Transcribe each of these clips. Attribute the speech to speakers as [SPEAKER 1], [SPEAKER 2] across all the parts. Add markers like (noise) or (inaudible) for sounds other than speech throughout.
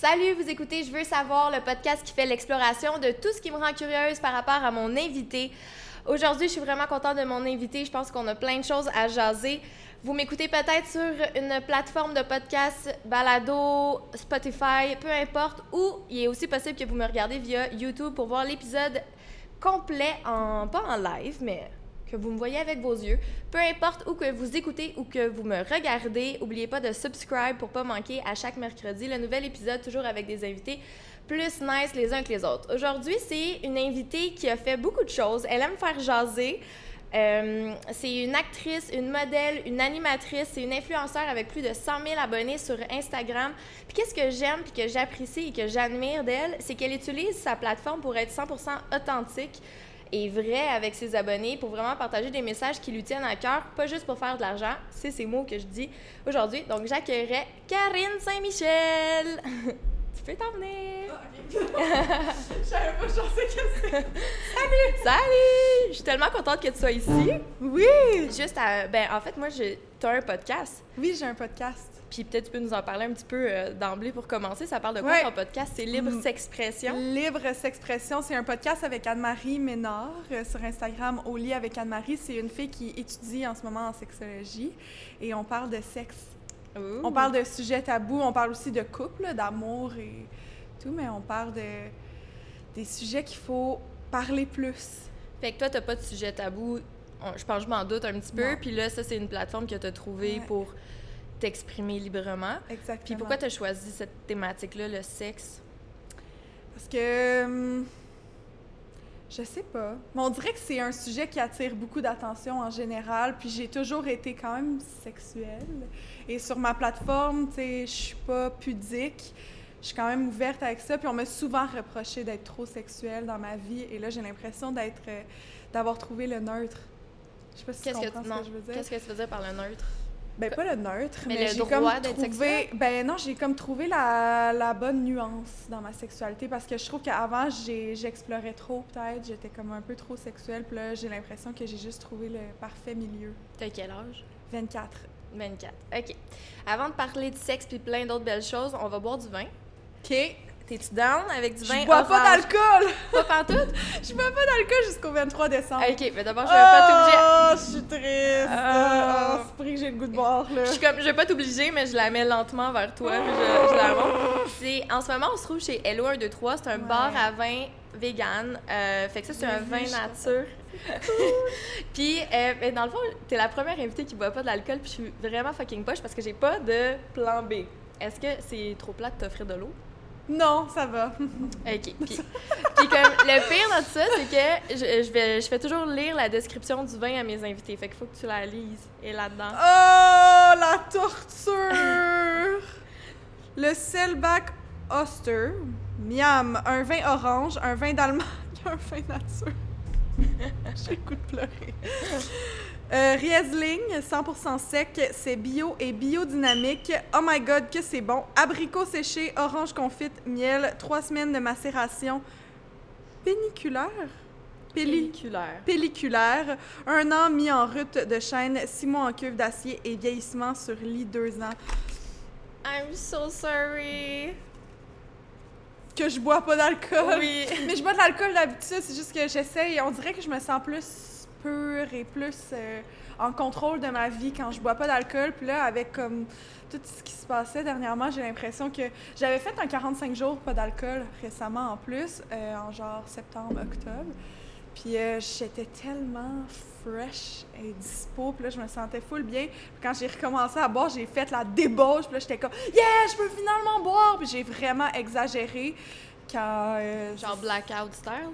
[SPEAKER 1] Salut, vous écoutez Je veux savoir, le podcast qui fait l'exploration de tout ce qui me rend curieuse par rapport à mon invité. Aujourd'hui, je suis vraiment contente de mon invité. Je pense qu'on a plein de choses à jaser. Vous m'écoutez peut-être sur une plateforme de podcast, balado, Spotify, peu importe, ou il est aussi possible que vous me regardez via YouTube pour voir l'épisode complet, pas en live, mais que vous me voyez avec vos yeux. Peu importe où que vous écoutez ou que vous me regardez, n'oubliez pas de subscribe pour pas manquer à chaque mercredi le nouvel épisode, toujours avec des invités plus nice les uns que les autres. Aujourd'hui, c'est une invitée qui a fait beaucoup de choses. Elle aime faire jaser. Euh, c'est une actrice, une modèle, une animatrice, c'est une influenceur avec plus de 100 000 abonnés sur Instagram. Qu'est-ce que j'aime puis que j'apprécie et que j'admire d'elle, c'est qu'elle utilise sa plateforme pour être 100% authentique et vraie avec ses abonnés pour vraiment partager des messages qui lui tiennent à cœur, pas juste pour faire de l'argent. C'est ces mots que je dis aujourd'hui. Donc j'accueillerai Karine Saint-Michel. (laughs) tu peux t'en venir. (laughs)
[SPEAKER 2] Je savais pas, je pensais que c'est.
[SPEAKER 1] Salut! (laughs) Salut! Je suis tellement contente que tu sois ici.
[SPEAKER 2] Oui!
[SPEAKER 1] Juste à. Ben, en fait, moi, j'ai. T'as un podcast.
[SPEAKER 2] Oui, j'ai un podcast.
[SPEAKER 1] Puis peut-être tu peux nous en parler un petit peu euh, d'emblée pour commencer. Ça parle de quoi
[SPEAKER 2] Ouais.
[SPEAKER 1] ton podcast? C'est Libre
[SPEAKER 2] Mm.
[SPEAKER 1] S'expression.
[SPEAKER 2] Libre S'expression, c'est un podcast avec Anne-Marie Ménard euh, sur Instagram, au lit avec Anne-Marie. C'est une fille qui étudie en ce moment en sexologie et on parle de sexe. On parle de sujets tabous, on parle aussi de couple, d'amour et tout, mais on parle de des sujets qu'il faut parler plus.
[SPEAKER 1] Fait que toi, t'as pas de sujet tabou. On- Je pense que je m'en doute un petit peu. Puis là, ça, c'est une plateforme que t'as trouvée
[SPEAKER 2] Ouais.
[SPEAKER 1] pour t'exprimer librement.
[SPEAKER 2] Exactement.
[SPEAKER 1] Puis pourquoi t'as choisi cette thématique-là, le sexe?
[SPEAKER 2] Parce que. hum, Je sais pas. Mais on dirait que c'est un sujet qui attire beaucoup d'attention en général. Puis j'ai toujours été quand même sexuelle. Et sur ma plateforme, tu sais, je suis pas pudique. Je suis quand même ouverte avec ça. Puis on m'a souvent reproché d'être trop sexuelle dans ma vie. Et là, j'ai l'impression d'être. euh, d'avoir trouvé le neutre. Je sais pas si tu
[SPEAKER 1] Qu'est-ce que,
[SPEAKER 2] comprends ce
[SPEAKER 1] non.
[SPEAKER 2] que je veux dire.
[SPEAKER 1] Qu'est-ce que tu veux dire par le neutre?
[SPEAKER 2] Ben, pas le neutre,
[SPEAKER 1] Mais
[SPEAKER 2] mais,
[SPEAKER 1] le
[SPEAKER 2] j'ai comme trouvé... Ben non, j'ai comme trouvé la, la bonne nuance dans ma sexualité parce que je trouve qu'avant, j'explorais trop peut-être, j'étais comme un peu trop sexuelle, puis là, j'ai l'impression que j'ai juste trouvé le parfait milieu.
[SPEAKER 1] T'as quel âge?
[SPEAKER 2] 24.
[SPEAKER 1] 24. OK. Avant de parler de sexe puis plein d'autres belles choses, on va boire du vin.
[SPEAKER 2] OK.
[SPEAKER 1] T'es-tu down avec du vin
[SPEAKER 2] Je bois pas d'alcool! (laughs)
[SPEAKER 1] Pas pantoute?
[SPEAKER 2] Je bois pas d'alcool jusqu'au 23 décembre.
[SPEAKER 1] OK, mais d'abord, je vais pas t'obliger.
[SPEAKER 2] Oh, je suis triste!
[SPEAKER 1] Ah.
[SPEAKER 2] Oh, c'est que j'ai le goût de boire, là.
[SPEAKER 1] Je suis comme, je vais pas t'obliger, mais je la mets lentement vers toi, puis je, je la montre. C'est, en ce moment, on se trouve chez Hello 123, c'est un
[SPEAKER 2] Ouais.
[SPEAKER 1] bar à vin vegan. Euh, fait que ça, c'est un vin nature. (laughs) puis, euh, ben, dans le fond, t'es la première invitée qui boit pas d'alcool, puis je suis vraiment fucking poche parce que j'ai pas de plan B. Est-ce que c'est trop plat de t'offrir de l'eau?
[SPEAKER 2] Non, ça va.
[SPEAKER 1] OK. Puis, puis comme, le pire dans tout ça, c'est que je, je vais, je fais toujours lire la description du vin à mes invités. Fait qu'il faut que tu la lises. Et là-dedans...
[SPEAKER 2] Oh, la torture! Le Selbach Oster, miam, un vin orange, un vin d'Allemagne, (laughs) un vin nature. (laughs) J'ai le goût de pleurer. Euh, Riesling, 100% sec, c'est bio et biodynamique. Oh my god, que c'est bon. Abricot séché, orange confite, miel, trois semaines de macération péniculaire. Péli-
[SPEAKER 1] Pelliculaire.
[SPEAKER 2] pelliculaire, un an mis en route de chêne, six mois en cuve d'acier et vieillissement sur lit deux ans.
[SPEAKER 1] I'm so sorry.
[SPEAKER 2] Que je bois pas d'alcool.
[SPEAKER 1] Oui. (laughs)
[SPEAKER 2] Mais je bois de l'alcool d'habitude, c'est juste que j'essaye. On dirait que je me sens plus et plus euh, en contrôle de ma vie quand je bois pas d'alcool. Puis là, avec comme tout ce qui se passait dernièrement, j'ai l'impression que j'avais fait un 45 jours pas d'alcool récemment en plus, euh, en genre septembre, octobre. Puis euh, j'étais tellement fresh et dispo. Puis là, je me sentais full bien. Puis quand j'ai recommencé à boire, j'ai fait la débauche. Puis là, j'étais comme « Yeah, je peux finalement boire! » Puis j'ai vraiment exagéré quand...
[SPEAKER 1] Genre blackout style?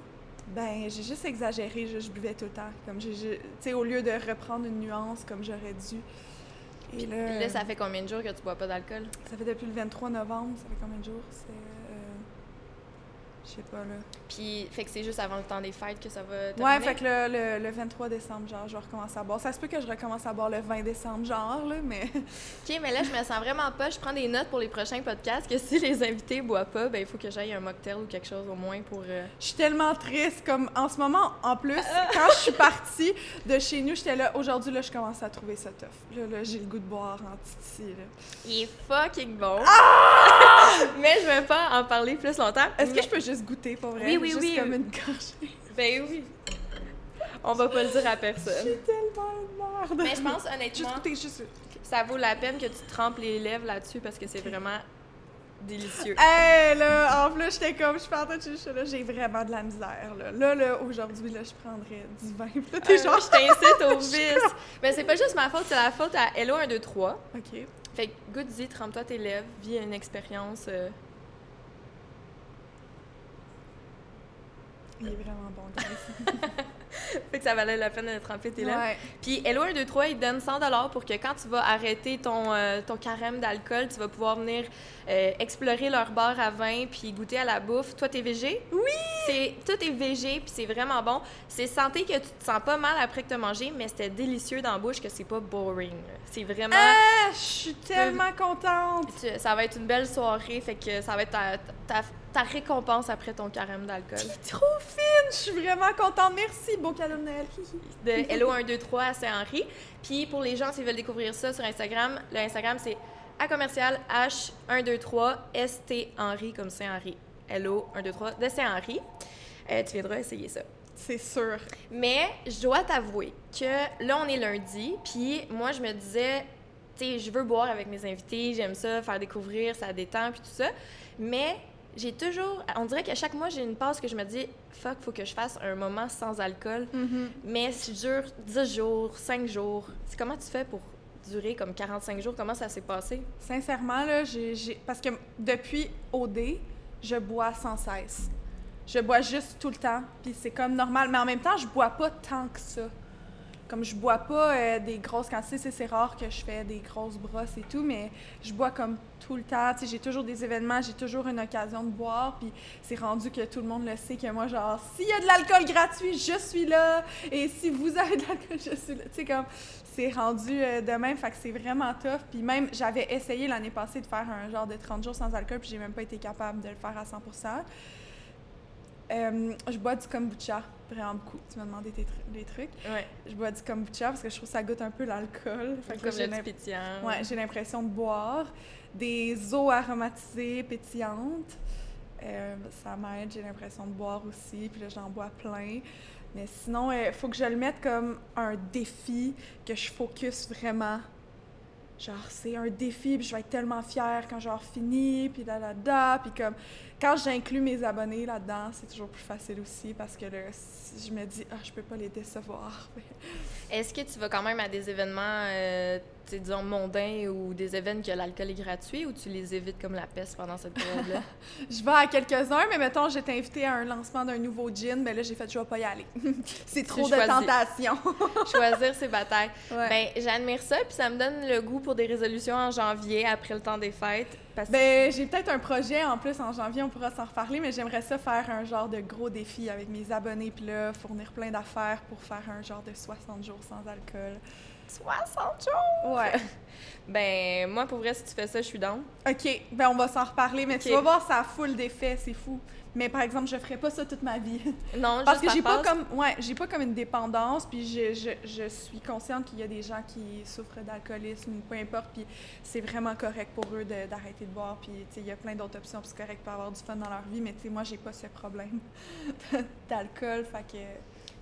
[SPEAKER 2] Ben, j'ai juste exagéré, je, je buvais tout le temps. Comme j'ai, tu sais, au lieu de reprendre une nuance comme j'aurais dû. Et là,
[SPEAKER 1] Là, ça fait combien de jours que tu bois pas d'alcool?
[SPEAKER 2] ça fait depuis le 23 novembre, ça fait combien de jours? C'est. Je sais pas, là.
[SPEAKER 1] Puis, fait que c'est juste avant le temps des fêtes que ça va
[SPEAKER 2] Ouais, fait que le, le, le 23 décembre, genre, je vais recommencer à boire. Ça se peut que je recommence à boire le 20 décembre, genre, là, mais... (laughs)
[SPEAKER 1] OK, mais là, je me sens vraiment pas. Je prends des notes pour les prochains podcasts que si les invités boivent pas, ben il faut que j'aille un mocktail ou quelque chose au moins pour... euh,
[SPEAKER 2] Je suis tellement triste, comme, en ce moment, en plus, (laughs) quand je suis partie de chez nous, j'étais là, aujourd'hui, là, je commence à trouver ça tough. Là, là, j'ai le goût de boire en titi, là.
[SPEAKER 1] Il est fucking bon. (laughs) mais je vais pas en parler plus longtemps.
[SPEAKER 2] Est-ce que je peux juste goûter, pour vrai?
[SPEAKER 1] Oui, oui,
[SPEAKER 2] Juste
[SPEAKER 1] oui.
[SPEAKER 2] comme une gorgée.
[SPEAKER 1] Ben oui. On va pas le dire à personne.
[SPEAKER 2] J'ai tellement de merde.
[SPEAKER 1] Mais je pense
[SPEAKER 2] Juste
[SPEAKER 1] honnêtement,
[SPEAKER 2] goûter, juste...
[SPEAKER 1] ça vaut la peine que tu trempes les lèvres là-dessus parce que c'est vraiment délicieux.
[SPEAKER 2] Hey, là, en plus, j'étais comme, je suis pas en train de chercher, là, j'ai vraiment de la misère, là. Là, là, aujourd'hui, là, je prendrais du vin. Là, t'es
[SPEAKER 1] Euh,
[SPEAKER 2] genre...
[SPEAKER 1] je t'incite au (laughs) vice. Mais c'est pas juste ma faute, c'est la faute à Hello 1, 2, 3.
[SPEAKER 2] OK.
[SPEAKER 1] Fait que goûte-y, trempe-toi tes lèvres, vis une expérience. euh,
[SPEAKER 2] Il est vraiment bon, guys. (laughs)
[SPEAKER 1] Fait que ça valait la peine de tremper tes lèvres.
[SPEAKER 2] Ouais.
[SPEAKER 1] Puis Hello 1, 2, 3, il te donne 100 pour que quand tu vas arrêter ton, euh, ton carême d'alcool, tu vas pouvoir venir euh, explorer leur bar à vin puis goûter à la bouffe. Toi, t'es végé? Oui! C'est, tout est végé puis c'est vraiment bon. C'est santé que tu te sens pas mal après que t'as mangé, mais c'était délicieux dans la bouche que c'est pas boring. C'est vraiment...
[SPEAKER 2] Ah, je suis tellement contente!
[SPEAKER 1] Tu- Ça va être une belle soirée, fait que ça va être ta, ta, ta récompense après ton carême d'alcool.
[SPEAKER 2] Trop fine! Je suis vraiment contente. Merci, beau cadeau de Noël.
[SPEAKER 1] De Hello 123 à Saint-Henri. Puis pour les gens, s'ils veulent découvrir ça sur Instagram, le Instagram c'est à commercial H123 ST Henri comme Saint-Henri. Hello 123 de Saint-Henri. Euh, tu viendras essayer ça.
[SPEAKER 2] C'est sûr.
[SPEAKER 1] Mais je dois t'avouer que là, on est lundi, puis moi, je me disais, tu sais, je veux boire avec mes invités, j'aime ça, faire découvrir, ça détend, puis tout ça. Mais j'ai toujours, on dirait qu'à chaque mois, j'ai une passe que je me dis, fuck, faut que je fasse un moment sans alcool. Mais si je dure 10 jours, 5 jours, comment tu fais pour durer comme 45 jours? Comment ça s'est passé?
[SPEAKER 2] Sincèrement, là, j'ai- parce que depuis OD, je bois sans cesse. Je bois juste tout le temps, puis c'est comme normal. Mais en même temps, je bois pas tant que ça. Comme je bois pas euh, des grosses quantités, c'est, rare que je fais des grosses brosses et tout, mais je bois comme tout le temps. Tu j'ai toujours des événements, j'ai toujours une occasion de boire, puis c'est rendu que tout le monde le sait que moi, genre, s'il y a de l'alcool gratuit, je suis là, et si vous avez de l'alcool, je suis là. Tu sais, comme, c'est rendu euh, de même, fait que c'est vraiment tough. Puis même, j'avais essayé l'année passée de faire un genre de 30 jours sans alcool, puis j'ai même pas été capable de le faire à 100 Euh, je bois du kombucha, vraiment beaucoup. Tu m'as demandé tes tru- des trucs.
[SPEAKER 1] Ouais.
[SPEAKER 2] Je bois du kombucha parce que je trouve que ça goûte un peu l'alcool.
[SPEAKER 1] Comme
[SPEAKER 2] j'ai
[SPEAKER 1] le pétillant.
[SPEAKER 2] Ouais, j'ai l'impression de boire. Des eaux aromatisées, pétillantes. Euh, ça m'aide, j'ai l'impression de boire aussi. Puis là, j'en bois plein. Mais sinon, il faut que je le mette comme un défi, que je focus vraiment. Genre, c'est un défi, puis je vais être tellement fière quand j'aurai fini, puis là, là, là, puis comme... Quand j'inclus mes abonnés là-dedans, c'est toujours plus facile aussi, parce que là, je me dis « Ah, je peux pas les décevoir. (laughs) »
[SPEAKER 1] Est-ce que tu vas quand même à des événements, euh, disons, mondains ou des événements que l'alcool est gratuit ou tu les évites comme la peste pendant cette période-là? (laughs)
[SPEAKER 2] Je vais à quelques-uns, mais mettons, j'étais invitée à un lancement d'un nouveau gin, mais là, j'ai fait, je vais pas y aller. (laughs) c'est trop de
[SPEAKER 1] choisis.
[SPEAKER 2] tentation.
[SPEAKER 1] Choisir ses batailles.
[SPEAKER 2] Ouais.
[SPEAKER 1] Ben, j'admire ça, puis ça me donne le goût pour des résolutions en janvier, après le temps des fêtes. Parce
[SPEAKER 2] Ben, j'ai peut-être un projet en plus en janvier, on pourra s'en reparler, mais j'aimerais ça faire un genre de gros défi avec mes abonnés, puis là, fournir plein d'affaires pour faire un genre de 60 jours sans alcool.
[SPEAKER 1] 60 jours!
[SPEAKER 2] Ouais. (laughs)
[SPEAKER 1] Ben, moi, pour vrai, si tu fais ça, je suis down.
[SPEAKER 2] OK, ben on va s'en reparler, mais tu vas voir, ça a full d'effets, c'est fou. Mais par exemple, je ferais pas ça toute ma vie. (laughs)
[SPEAKER 1] Non,
[SPEAKER 2] Parce que j'ai pas
[SPEAKER 1] passe.
[SPEAKER 2] comme ouais, j'ai pas comme une dépendance, puis je, je, je suis consciente qu'il y a des gens qui souffrent d'alcoolisme ou peu importe, puis c'est vraiment correct pour eux d'arrêter de, boire, puis tu sais, il y a plein d'autres options, puis c'est correct pour avoir du fun dans leur vie, mais tu sais, moi j'ai pas ce problème (laughs) d'alcool, fait que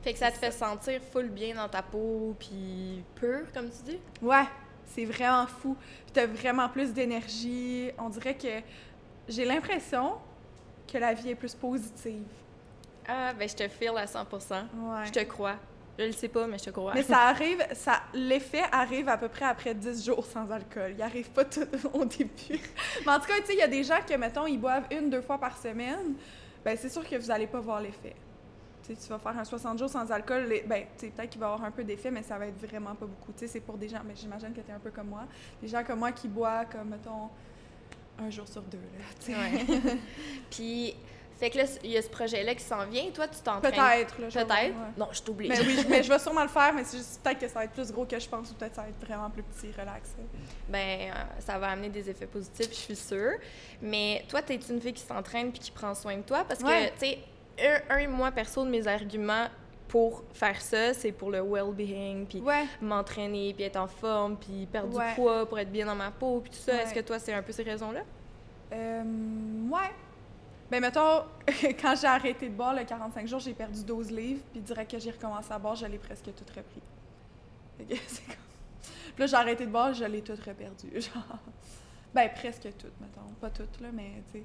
[SPEAKER 1] Fait que ça te fait sentir full bien dans ta peau, puis pur, comme tu dis?
[SPEAKER 2] ouais, c'est vraiment fou. Puis t'as vraiment plus d'énergie. On dirait que j'ai l'impression que la vie est plus positive.
[SPEAKER 1] Ah, ben, je te file à 100
[SPEAKER 2] Ouais.
[SPEAKER 1] Je te crois. Je le sais pas, mais je te crois.
[SPEAKER 2] Mais ça (laughs) arrive, ça, l'effet arrive à peu près après 10 jours sans alcool. Il arrive pas tout (laughs) au début. Mais en tout cas, tu sais, il y a des gens que, mettons, ils boivent une, deux fois par semaine. Ben, c'est sûr que vous allez pas voir l'effet. Tu sais, tu vas faire un 60 jours sans alcool, les- ben, peut-être qu'il va y avoir un peu d'effet, mais ça va être vraiment pas beaucoup. Tu sais, c'est pour des gens, mais j'imagine que tu es un peu comme moi. Des gens comme moi qui boivent, comme, mettons, un jour sur deux, là.
[SPEAKER 1] Ouais. (laughs) Puis, Fait que là, il y a ce projet-là qui s'en vient. Toi, tu t'entraînes.
[SPEAKER 2] Peut-être,
[SPEAKER 1] Peut-être?
[SPEAKER 2] ouais.
[SPEAKER 1] Non, je t'oublie.
[SPEAKER 2] Mais oui, je- mais je vais (laughs) sûrement le faire, mais c'est juste peut-être que ça va être plus gros que je pense ou peut-être ça va être vraiment plus petit, relax.
[SPEAKER 1] Ben, euh, ça va amener des effets positifs, je suis sûre. Mais toi, t'es une fille qui s'entraîne puis qui prend soin de toi parce
[SPEAKER 2] Ouais.
[SPEAKER 1] que, tu sais, un, un, moi, perso, de mes arguments pour faire ça, c'est pour le well-being, puis
[SPEAKER 2] Ouais.
[SPEAKER 1] m'entraîner, puis être en forme, puis perdre
[SPEAKER 2] Ouais.
[SPEAKER 1] du poids pour être bien dans ma peau, puis tout ça.
[SPEAKER 2] Ouais.
[SPEAKER 1] Est-ce que toi, c'est un peu ces raisons-là?
[SPEAKER 2] Euh, ouais. Ben, mettons, (laughs) quand j'ai arrêté de boire le 45 jours, j'ai perdu 12 livres, puis direct que j'ai recommencé à boire, je l'ai presque tout repris. (laughs) C'est comme... Puis là, j'ai arrêté de boire, je l'ai tout reperdu. (laughs) Genre... Ben, presque tout, mettons. Pas toutes, là, mais, tu sais...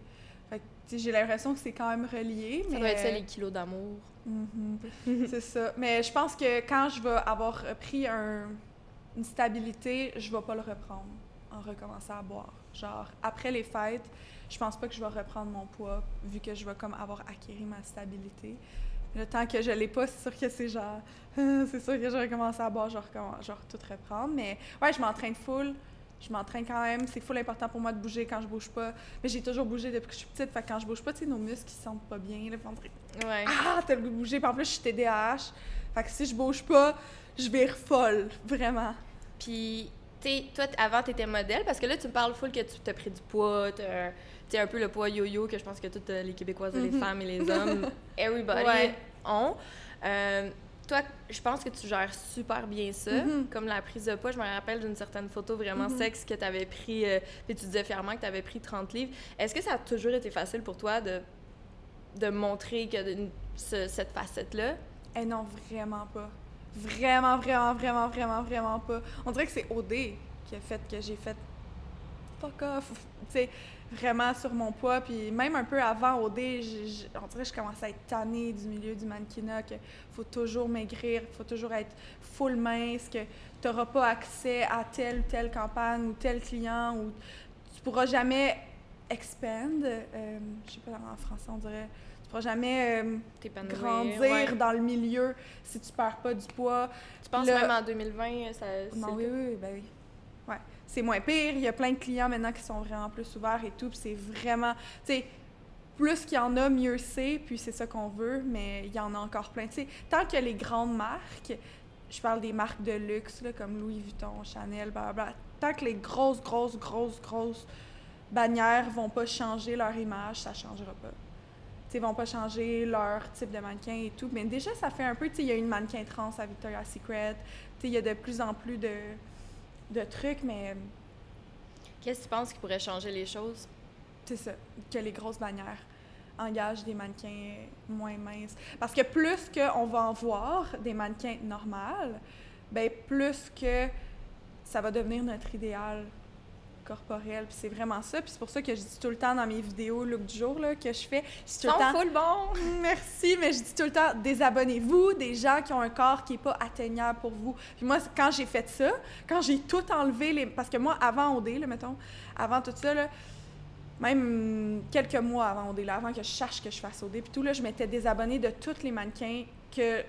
[SPEAKER 2] Fait que, j'ai l'impression que c'est quand même relié, mais...
[SPEAKER 1] Ça doit être ça, les kilos d'amour.
[SPEAKER 2] Mhm. c'est ça. Mais je pense que quand je vais avoir pris un- une stabilité, je vais pas le reprendre en recommençant à boire. Genre, après les fêtes, je pense pas que je vais reprendre mon poids vu que je vais comme avoir acquis ma stabilité. Le temps que je l'ai pas, c'est sûr que c'est genre... (laughs) c'est sûr que je vais commencer à boire, je vais, recomm- je vais tout reprendre. Mais ouais, je m'entraîne full. Je m'entraîne quand même. C'est full important pour moi de bouger quand je bouge pas. Mais j'ai toujours bougé depuis que je suis petite. Fait que quand je bouge pas, tu sais, nos muscles, ils se sentent pas bien. Là, on
[SPEAKER 1] Ouais.
[SPEAKER 2] ah, t'as le goût de bouger. Puis en plus, je suis TDAH. Fait que si je bouge pas, je vais folle, vraiment.
[SPEAKER 1] Puis, tu sais, toi, avant, tu étais modèle, parce que là, tu me parles full que tu t'as pris du poids, t'as un peu le poids yo-yo que je pense que toutes euh, les Québécoises, les
[SPEAKER 2] Mhm.
[SPEAKER 1] femmes et les hommes, (laughs) everybody
[SPEAKER 2] Ouais.
[SPEAKER 1] ont. Euh, toi, je pense que tu gères super bien ça.
[SPEAKER 2] Mhm.
[SPEAKER 1] Comme la prise de poids, je me rappelle d'une certaine photo vraiment
[SPEAKER 2] Mhm.
[SPEAKER 1] sexe que tu avais pris, euh, puis tu disais fièrement que tu avais pris 30 livres. Est-ce que ça a toujours été facile pour toi de, de montrer que de- ce- cette facette-là?
[SPEAKER 2] Eh non, vraiment pas. Vraiment, vraiment, vraiment, vraiment, vraiment pas. On dirait que c'est OD qui a fait que j'ai fait fuck off. Tu sais, vraiment sur mon poids. Puis même un peu avant j'ai- j'ai- on dirait que je commençais à être tannée du milieu du mannequinat, qu'il faut toujours maigrir, qu'il faut toujours être full mince, que tu n'auras pas accès à telle ou telle campagne ou tel client, ou tu pourras jamais expand. Euh, je sais pas en français, on dirait. Tu pourras jamais. euh, grandir
[SPEAKER 1] ouais.
[SPEAKER 2] dans le milieu si tu perds pas du poids.
[SPEAKER 1] Tu penses
[SPEAKER 2] Le-
[SPEAKER 1] même en 2020, ça,
[SPEAKER 2] Non, oui, oui, ben oui. C'est moins pire. Il y a plein de clients maintenant qui sont vraiment plus ouverts et tout. C'est vraiment. Tu sais, plus qu'il y en a, mieux c'est. Puis c'est ça qu'on veut. Mais il y en a encore plein. Tu sais, tant que les grandes marques, je parle des marques de luxe, là, comme Louis Vuitton, Chanel, blablabla. Tant que les grosses, grosses, grosses, grosses bannières vont pas changer leur image, ça changera pas. Sais, vont pas changer leur type de mannequin et tout. Mais déjà, ça fait un peu, il y a une mannequin trans à Victoria's Secret. Il y a de plus en plus de, de trucs, mais
[SPEAKER 1] Qu'est-ce que tu penses qui pourrait changer les choses?
[SPEAKER 2] c'est ça, que les grosses bannières engagent des mannequins moins minces. Parce que plus qu'on va en voir des mannequins normales, ben plus que ça va devenir notre idéal corporel. Puis c'est vraiment ça. Puis c'est pour ça que je dis tout le temps dans mes vidéos look du jour là, que je fais, je tout le
[SPEAKER 1] full bon! (laughs)
[SPEAKER 2] Merci, mais je dis tout le temps, désabonnez-vous des gens qui ont un corps qui n'est pas atteignable pour vous. Puis moi, quand j'ai fait ça, quand j'ai tout enlevé, les... parce que moi, avant OD, là, mettons, avant tout ça, là, même quelques mois avant OD, là, avant que je sache que je fasse OD, puis tout, là, je m'étais désabonnée de tous les mannequins que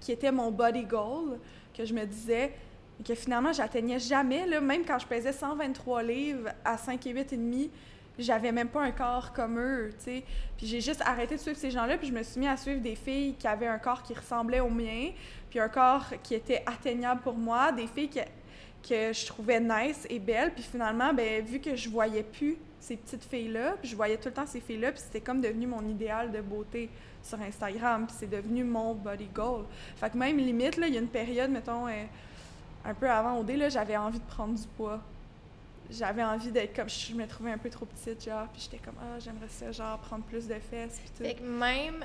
[SPEAKER 2] qui étaient mon body goal, que je me disais, et que finalement, j'atteignais jamais, là, même quand je pesais 123 livres à 5 et 8 et demi, j'avais même pas un corps comme eux, tu sais. Puis j'ai juste arrêté de suivre ces gens-là, puis je me suis mis à suivre des filles qui avaient un corps qui ressemblait au mien, puis un corps qui était atteignable pour moi, des filles que, que je trouvais nice et belles, puis finalement, ben vu que je voyais plus ces petites filles-là, puis je voyais tout le temps ces filles-là, puis c'était comme devenu mon idéal de beauté sur Instagram, puis c'est devenu mon body goal. Fait que même limite, là, il y a une période, mettons, euh, un peu avant OD, là, j'avais envie de prendre du poids. J'avais envie d'être comme, je me trouvais un peu trop petite, genre, puis j'étais comme, ah, j'aimerais ça, genre, prendre plus de fesses, puis tout.
[SPEAKER 1] Fait que même,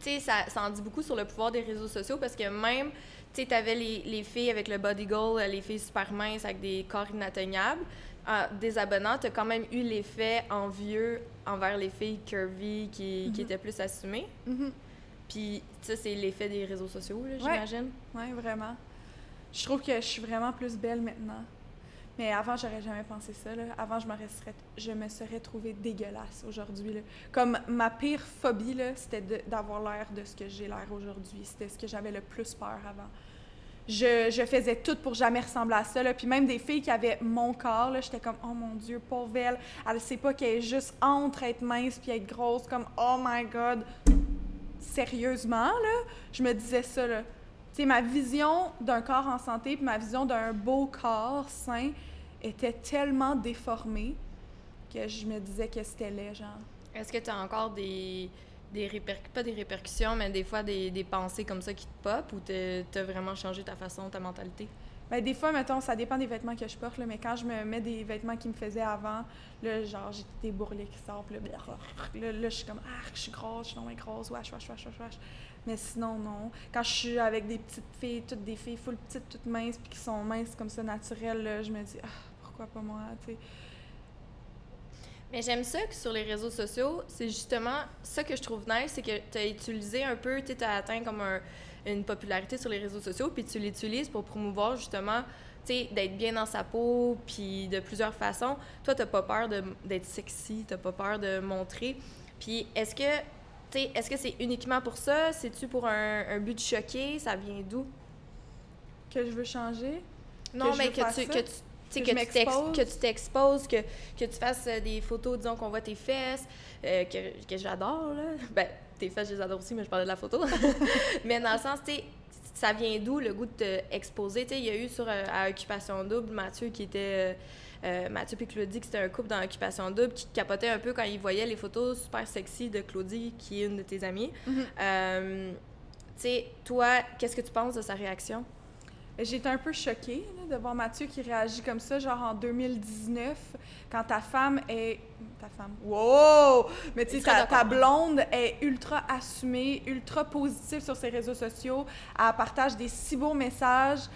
[SPEAKER 1] tu sais, ça, ça en dit beaucoup sur le pouvoir des réseaux sociaux parce que même, tu sais, t'avais les, les filles avec le body goal, les filles super minces avec des corps inatteignables. En désabonnant, t'as quand même eu l'effet envieux envers les filles curvy qui, qui
[SPEAKER 2] Mhm.
[SPEAKER 1] étaient plus assumées.
[SPEAKER 2] Mhm.
[SPEAKER 1] Puis ça, c'est l'effet des réseaux sociaux, là,
[SPEAKER 2] Ouais.
[SPEAKER 1] j'imagine.
[SPEAKER 2] Ouais, vraiment. Je trouve que je suis vraiment plus belle maintenant. Mais avant, j'aurais jamais pensé ça. Avant, je me, serais, je me serais trouvée dégueulasse aujourd'hui. Comme ma pire phobie, c'était d'avoir l'air de ce que j'ai l'air aujourd'hui. C'était ce que j'avais le plus peur avant. je, faisais tout pour jamais ressembler à ça. Puis même des filles qui avaient mon corps, j'étais comme, oh mon Dieu, pauvre elle, elle sait pas qu'elle est juste entre être mince puis être grosse, comme, oh my God. Sérieusement, je me disais ça. Tu sais, ma vision d'un corps en santé puis ma vision d'un beau corps sain était tellement déformée que je me disais que c'était laid, genre.
[SPEAKER 1] Est-ce que tu as encore des, des répercussions, pas des répercussions, mais des fois des, des pensées comme ça qui te pop ou tu as vraiment changé ta façon, ta mentalité?
[SPEAKER 2] Ben, des fois, mettons, ça dépend des vêtements que je porte, là, mais quand je me mets des vêtements qui me faisaient avant, là, genre, j'ai des bourrelets qui sortent, là, (laughs) là, là, je suis comme, ah, je suis grosse, je suis non grosse, wesh, wesh, wesh, wesh, wesh. Mais sinon, non. Quand je suis avec des petites filles, toutes des filles full petites, toutes minces, puis qui sont minces comme ça, naturelles, je me dis, ah, pourquoi pas moi, tu sais.
[SPEAKER 1] Mais j'aime ça que sur les réseaux sociaux, c'est justement ça que je trouve nice, c'est que tu as utilisé un peu, tu as atteint comme une popularité sur les réseaux sociaux, puis tu l'utilises pour promouvoir justement, tu sais, d'être bien dans sa peau, puis de plusieurs façons. Toi, t'as pas peur d'être sexy, t'as pas peur de montrer. Puis est-ce que, tu est-ce que c'est uniquement pour ça? C'est-tu pour un, but de choquer? Ça vient d'où?
[SPEAKER 2] Que je veux changer?
[SPEAKER 1] Non, mais que tu, que tu que, que, tu t'exposes, que, que tu fasses euh, des photos, disons qu'on voit tes fesses, euh, que, que j'adore, là. Ben, tes fesses, je les adore aussi, mais je parlais de la photo. (laughs) mais dans le sens, tu ça vient d'où le goût de t'exposer? Tu sais, il y a eu sur euh, à Occupation Double, Mathieu qui était... Mathieu et Claudie, qui c'était un couple dans Occupation Double, qui capotait un peu quand ils voyaient les photos super sexy de Claudie, qui est une de tes amies. Mm-hmm. tu sais, toi, qu'est-ce que tu penses de sa réaction?
[SPEAKER 2] J'étais un peu choquée de voir Mathieu qui réagit comme ça, genre en 2019, quand ta femme est. Ta femme. Wow! Mais tu sais, ta, ta, blonde est ultra assumée, ultra positive sur ses réseaux sociaux. Elle partage des si beaux messages.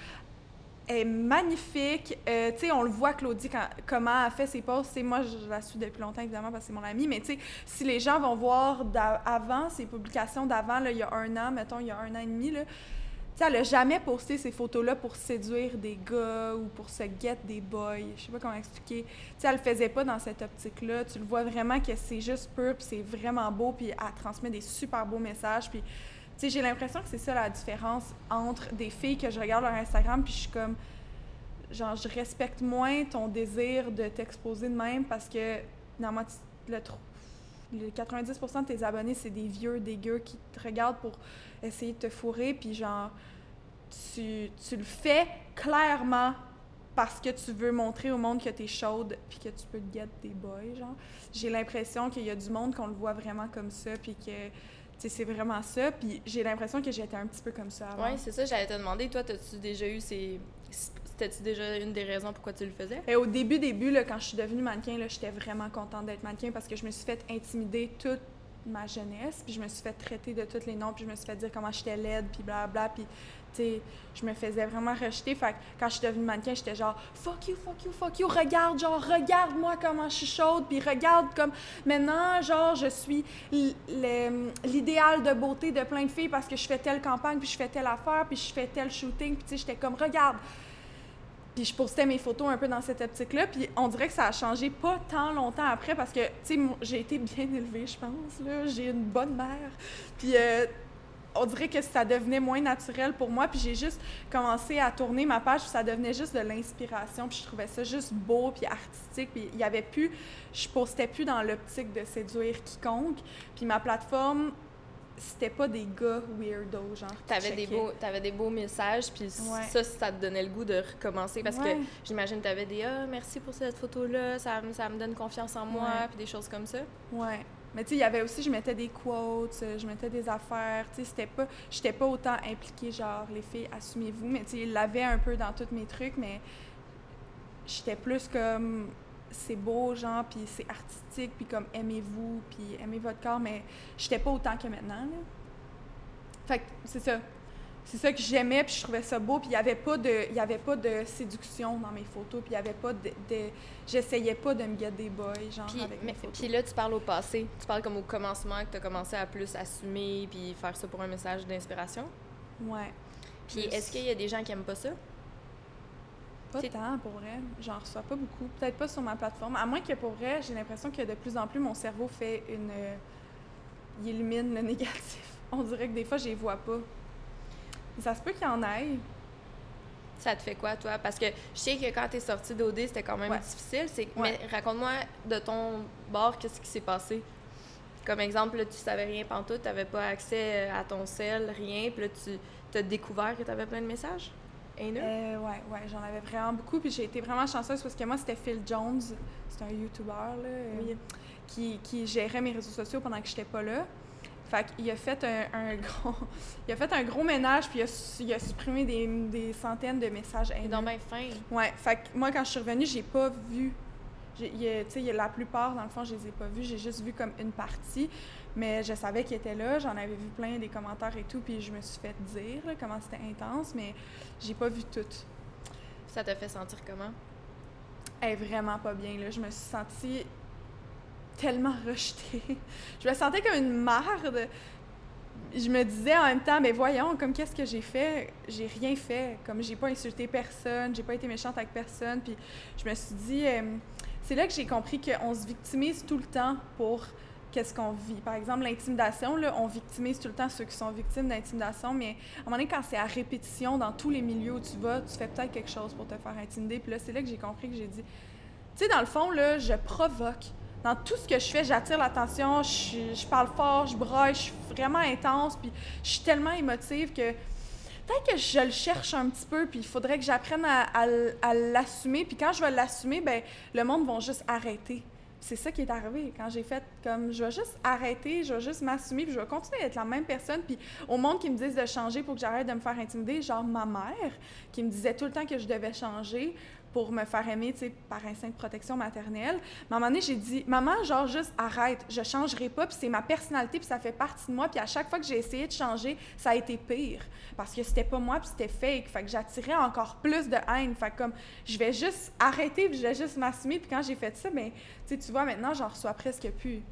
[SPEAKER 2] Elle est magnifique. Euh, tu sais, on le voit, Claudie, quand, comment elle fait ses posts. moi, je la suis depuis longtemps, évidemment, parce que c'est mon amie. Mais tu sais, si les gens vont voir avant, ses publications d'avant, il y a un an, mettons, il y a un an et demi, là, sais, elle a jamais posté ces photos-là pour séduire des gars ou pour se guetter des boys. Je sais pas comment expliquer. Tu sais, elle le faisait pas dans cette optique-là. Tu le vois vraiment que c'est juste pur, puis c'est vraiment beau, puis elle transmet des super beaux messages. Puis, tu sais, j'ai l'impression que c'est ça la différence entre des filles que je regarde leur Instagram, puis je suis comme, genre, je respecte moins ton désir de t'exposer de même parce que, normalement, le trouves. 90% de tes abonnés, c'est des vieux dégueux qui te regardent pour essayer de te fourrer, puis genre, tu, tu le fais clairement parce que tu veux montrer au monde que tu es chaude puis que tu peux te get des boys, genre. J'ai l'impression qu'il y a du monde qu'on le voit vraiment comme ça puis que c'est vraiment ça. Puis j'ai l'impression que j'étais un petit peu comme ça avant.
[SPEAKER 1] Oui, c'est ça, j'allais te demander. Toi, as-tu déjà eu ces. C'était-tu déjà une des raisons pourquoi tu le faisais?
[SPEAKER 2] Et au début, début, là, quand je suis devenue mannequin, j'étais vraiment contente d'être mannequin parce que je me suis fait intimider toute ma jeunesse, puis je me suis fait traiter de tous les noms, puis je me suis fait dire comment j'étais laide, puis blablabla, puis tu sais, je me faisais vraiment rejeter. Fait que quand je suis devenue mannequin, j'étais genre fuck you, fuck you, fuck you, regarde, genre, regarde-moi comment je suis chaude, puis regarde comme maintenant, genre, je suis l'idéal de beauté de plein de filles parce que je fais telle campagne, puis je fais telle affaire, puis je fais tel shooting, puis tu sais, j'étais comme regarde. Puis je postais mes photos un peu dans cette optique-là. Puis on dirait que ça a changé pas tant longtemps après parce que, tu sais, j'ai été bien élevée, je pense. Là. J'ai une bonne mère. Puis euh, on dirait que ça devenait moins naturel pour moi. Puis j'ai juste commencé à tourner ma page, puis ça devenait juste de l'inspiration. Puis je trouvais ça juste beau, puis artistique. Puis il y avait plus... Je postais plus dans l'optique de séduire quiconque. Puis ma plateforme c'était pas des gars weirdos, genre.
[SPEAKER 1] T'avais des beaux, avais des beaux messages, puis ça, ça te donnait le goût de recommencer parce que j'imagine que t'avais des ah merci pour cette photo là, ça, ça me donne confiance en moi, puis des choses comme ça.
[SPEAKER 2] Ouais. Mais tu sais, il y avait aussi, je mettais des quotes, je mettais des affaires, tu sais, c'était pas, j'étais pas autant impliquée, genre, les filles, assumez-vous, mais tu sais, il l'avait un peu dans tous mes trucs, mais j'étais plus comme, c'est beau, genre, puis c'est artistique, puis comme aimez-vous, puis aimez votre corps, mais j'étais pas autant que maintenant, là. Fait que c'est ça. C'est ça que j'aimais, puis je trouvais ça beau, puis il n'y avait, pas de, y avait pas de séduction dans mes photos, puis il y avait pas de... J'essayais pas de me get des boys, genre,
[SPEAKER 1] puis,
[SPEAKER 2] avec mes photos.
[SPEAKER 1] Puis là, tu parles au passé. Tu parles comme au commencement, que tu as commencé à plus assumer, puis faire ça pour un message d'inspiration.
[SPEAKER 2] Ouais.
[SPEAKER 1] Puis est-ce qu'il y a des gens qui aiment pas ça?
[SPEAKER 2] Pas tant, pour vrai. J'en reçois pas beaucoup. Peut-être pas sur ma plateforme. À moins que pour vrai, j'ai l'impression que de plus en plus, mon cerveau fait une. Euh, il élimine le (laughs) négatif. On dirait que des fois, je les vois pas. Ça se peut qu'il y en ait.
[SPEAKER 1] Ça te fait quoi, toi? Parce que je sais que quand t'es sortie d'OD, c'était quand même
[SPEAKER 2] Ouais.
[SPEAKER 1] difficile. C'est...
[SPEAKER 2] Ouais.
[SPEAKER 1] Mais raconte-moi de ton bord, qu'est-ce qui s'est passé? Comme exemple, là, tu savais rien pantoute, t'avais pas accès à ton sel, rien, puis là, tu t'as découvert que t'avais plein de messages? Haineux?
[SPEAKER 2] Euh, ouais, ouais, j'en avais vraiment beaucoup. Puis j'ai été vraiment chanceuse parce que moi, c'était Phil Jones, c'est un YouTuber, là, euh, qui, qui gérait mes réseaux sociaux pendant que j'étais pas là. Fait qu'il a fait un, un gros, (laughs) il a fait un gros ménage, puis il a, su- il a supprimé des, des centaines de messages haineux.
[SPEAKER 1] donc bien fin.
[SPEAKER 2] Ouais, fait que moi, quand je suis revenue, j'ai pas vu. j'ai- il a la plupart, dans le fond, je les ai pas vus. J'ai juste vu comme une partie. Mais je savais qu'ils étaient là. J'en avais vu plein des commentaires et tout. Puis je me suis fait dire là, comment c'était intense. Mais j'ai pas vu tout.
[SPEAKER 1] Ça t'a fait sentir comment?
[SPEAKER 2] Elle est vraiment pas bien. Là. Je me suis sentie tellement rejetée. (laughs) Je me sentais comme une marde. Je me disais en même temps, mais voyons, comme qu'est-ce que j'ai fait? J'ai rien fait. Comme j'ai pas insulté personne, j'ai pas été méchante avec personne. Puis je me suis dit, euh, c'est là que j'ai compris qu'on se victimise tout le temps pour qu'est-ce qu'on vit. Par exemple, l'intimidation, là, on victimise tout le temps ceux qui sont victimes d'intimidation, mais à un moment donné, quand c'est à répétition dans tous les milieux où tu vas, tu fais peut-être quelque chose pour te faire intimider. Puis là, c'est là que j'ai compris que j'ai dit, tu sais, dans le fond, là, je provoque. Dans tout ce que je fais, j'attire l'attention, je, parle fort, je braille, je suis vraiment intense, puis je suis tellement émotive que peut-être que je le cherche un petit peu, puis il faudrait que j'apprenne à l'assumer. Puis quand je vais l'assumer, ben le monde va juste arrêter. C'est ça qui est arrivé quand j'ai fait comme je vais juste arrêter, je vais juste m'assumer, puis je vais continuer à être la même personne. Puis au monde qui me disent de changer pour que j'arrête de me faire intimider, genre ma mère qui me disait tout le temps que je devais changer pour me faire aimer, tu par instinct de protection maternelle. Mais à un moment donné, j'ai dit, maman, genre, juste arrête, je changerai pas, puis c'est ma personnalité, puis ça fait partie de moi. Puis à chaque fois que j'ai essayé de changer, ça a été pire. Parce que c'était pas moi, puis c'était fake. Fait que j'attirais encore plus de haine. Fait comme, je vais juste arrêter, puis je vais juste m'assumer. Puis quand j'ai fait ça, ben, tu tu vois, maintenant, j'en reçois presque plus.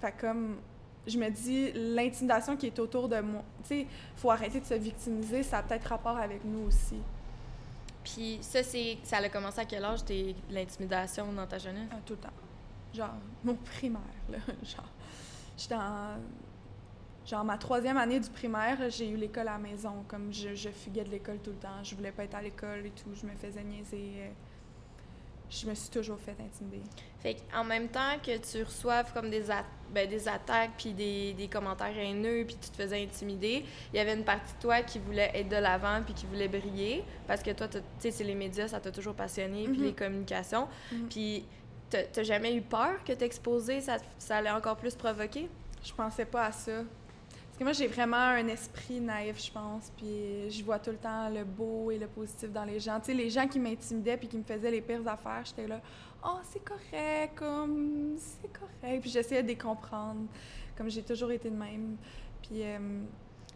[SPEAKER 2] Fait que comme, je me dis, l'intimidation qui est autour de moi, tu sais, faut arrêter de se victimiser, ça a peut-être rapport avec nous aussi.
[SPEAKER 1] Puis ça, c'est ça a commencé à quel âge, tes- l'intimidation dans ta jeunesse?
[SPEAKER 2] Ah, tout le temps. Genre, mon primaire, là. (laughs) Genre, j'étais en... Genre, ma troisième année du primaire, j'ai eu l'école à la maison. Comme je, je fuguais de l'école tout le temps. Je voulais pas être à l'école et tout. Je me faisais niaiser. Je me suis toujours fait intimider.
[SPEAKER 1] Fait en même temps que tu reçoives comme des, at- ben, des attaques puis des, des commentaires haineux puis tu te faisais intimider, il y avait une partie de toi qui voulait être de l'avant puis qui voulait briller parce que toi, tu sais, c'est les médias, ça t'a toujours passionné puis
[SPEAKER 2] Mhm.
[SPEAKER 1] les communications.
[SPEAKER 2] Mhm.
[SPEAKER 1] Puis t'as t'as jamais eu peur que t'exposer, ça, ça allait encore plus provoquer?
[SPEAKER 2] Je pensais pas à ça. Que moi, j'ai vraiment un esprit naïf, je pense. Puis je vois tout le temps le beau et le positif dans les gens. Tu sais, les gens qui m'intimidaient puis qui me faisaient les pires affaires, j'étais là, oh, c'est correct, comme, c'est correct. Puis j'essayais de les comprendre, comme j'ai toujours été de même. Puis, euh,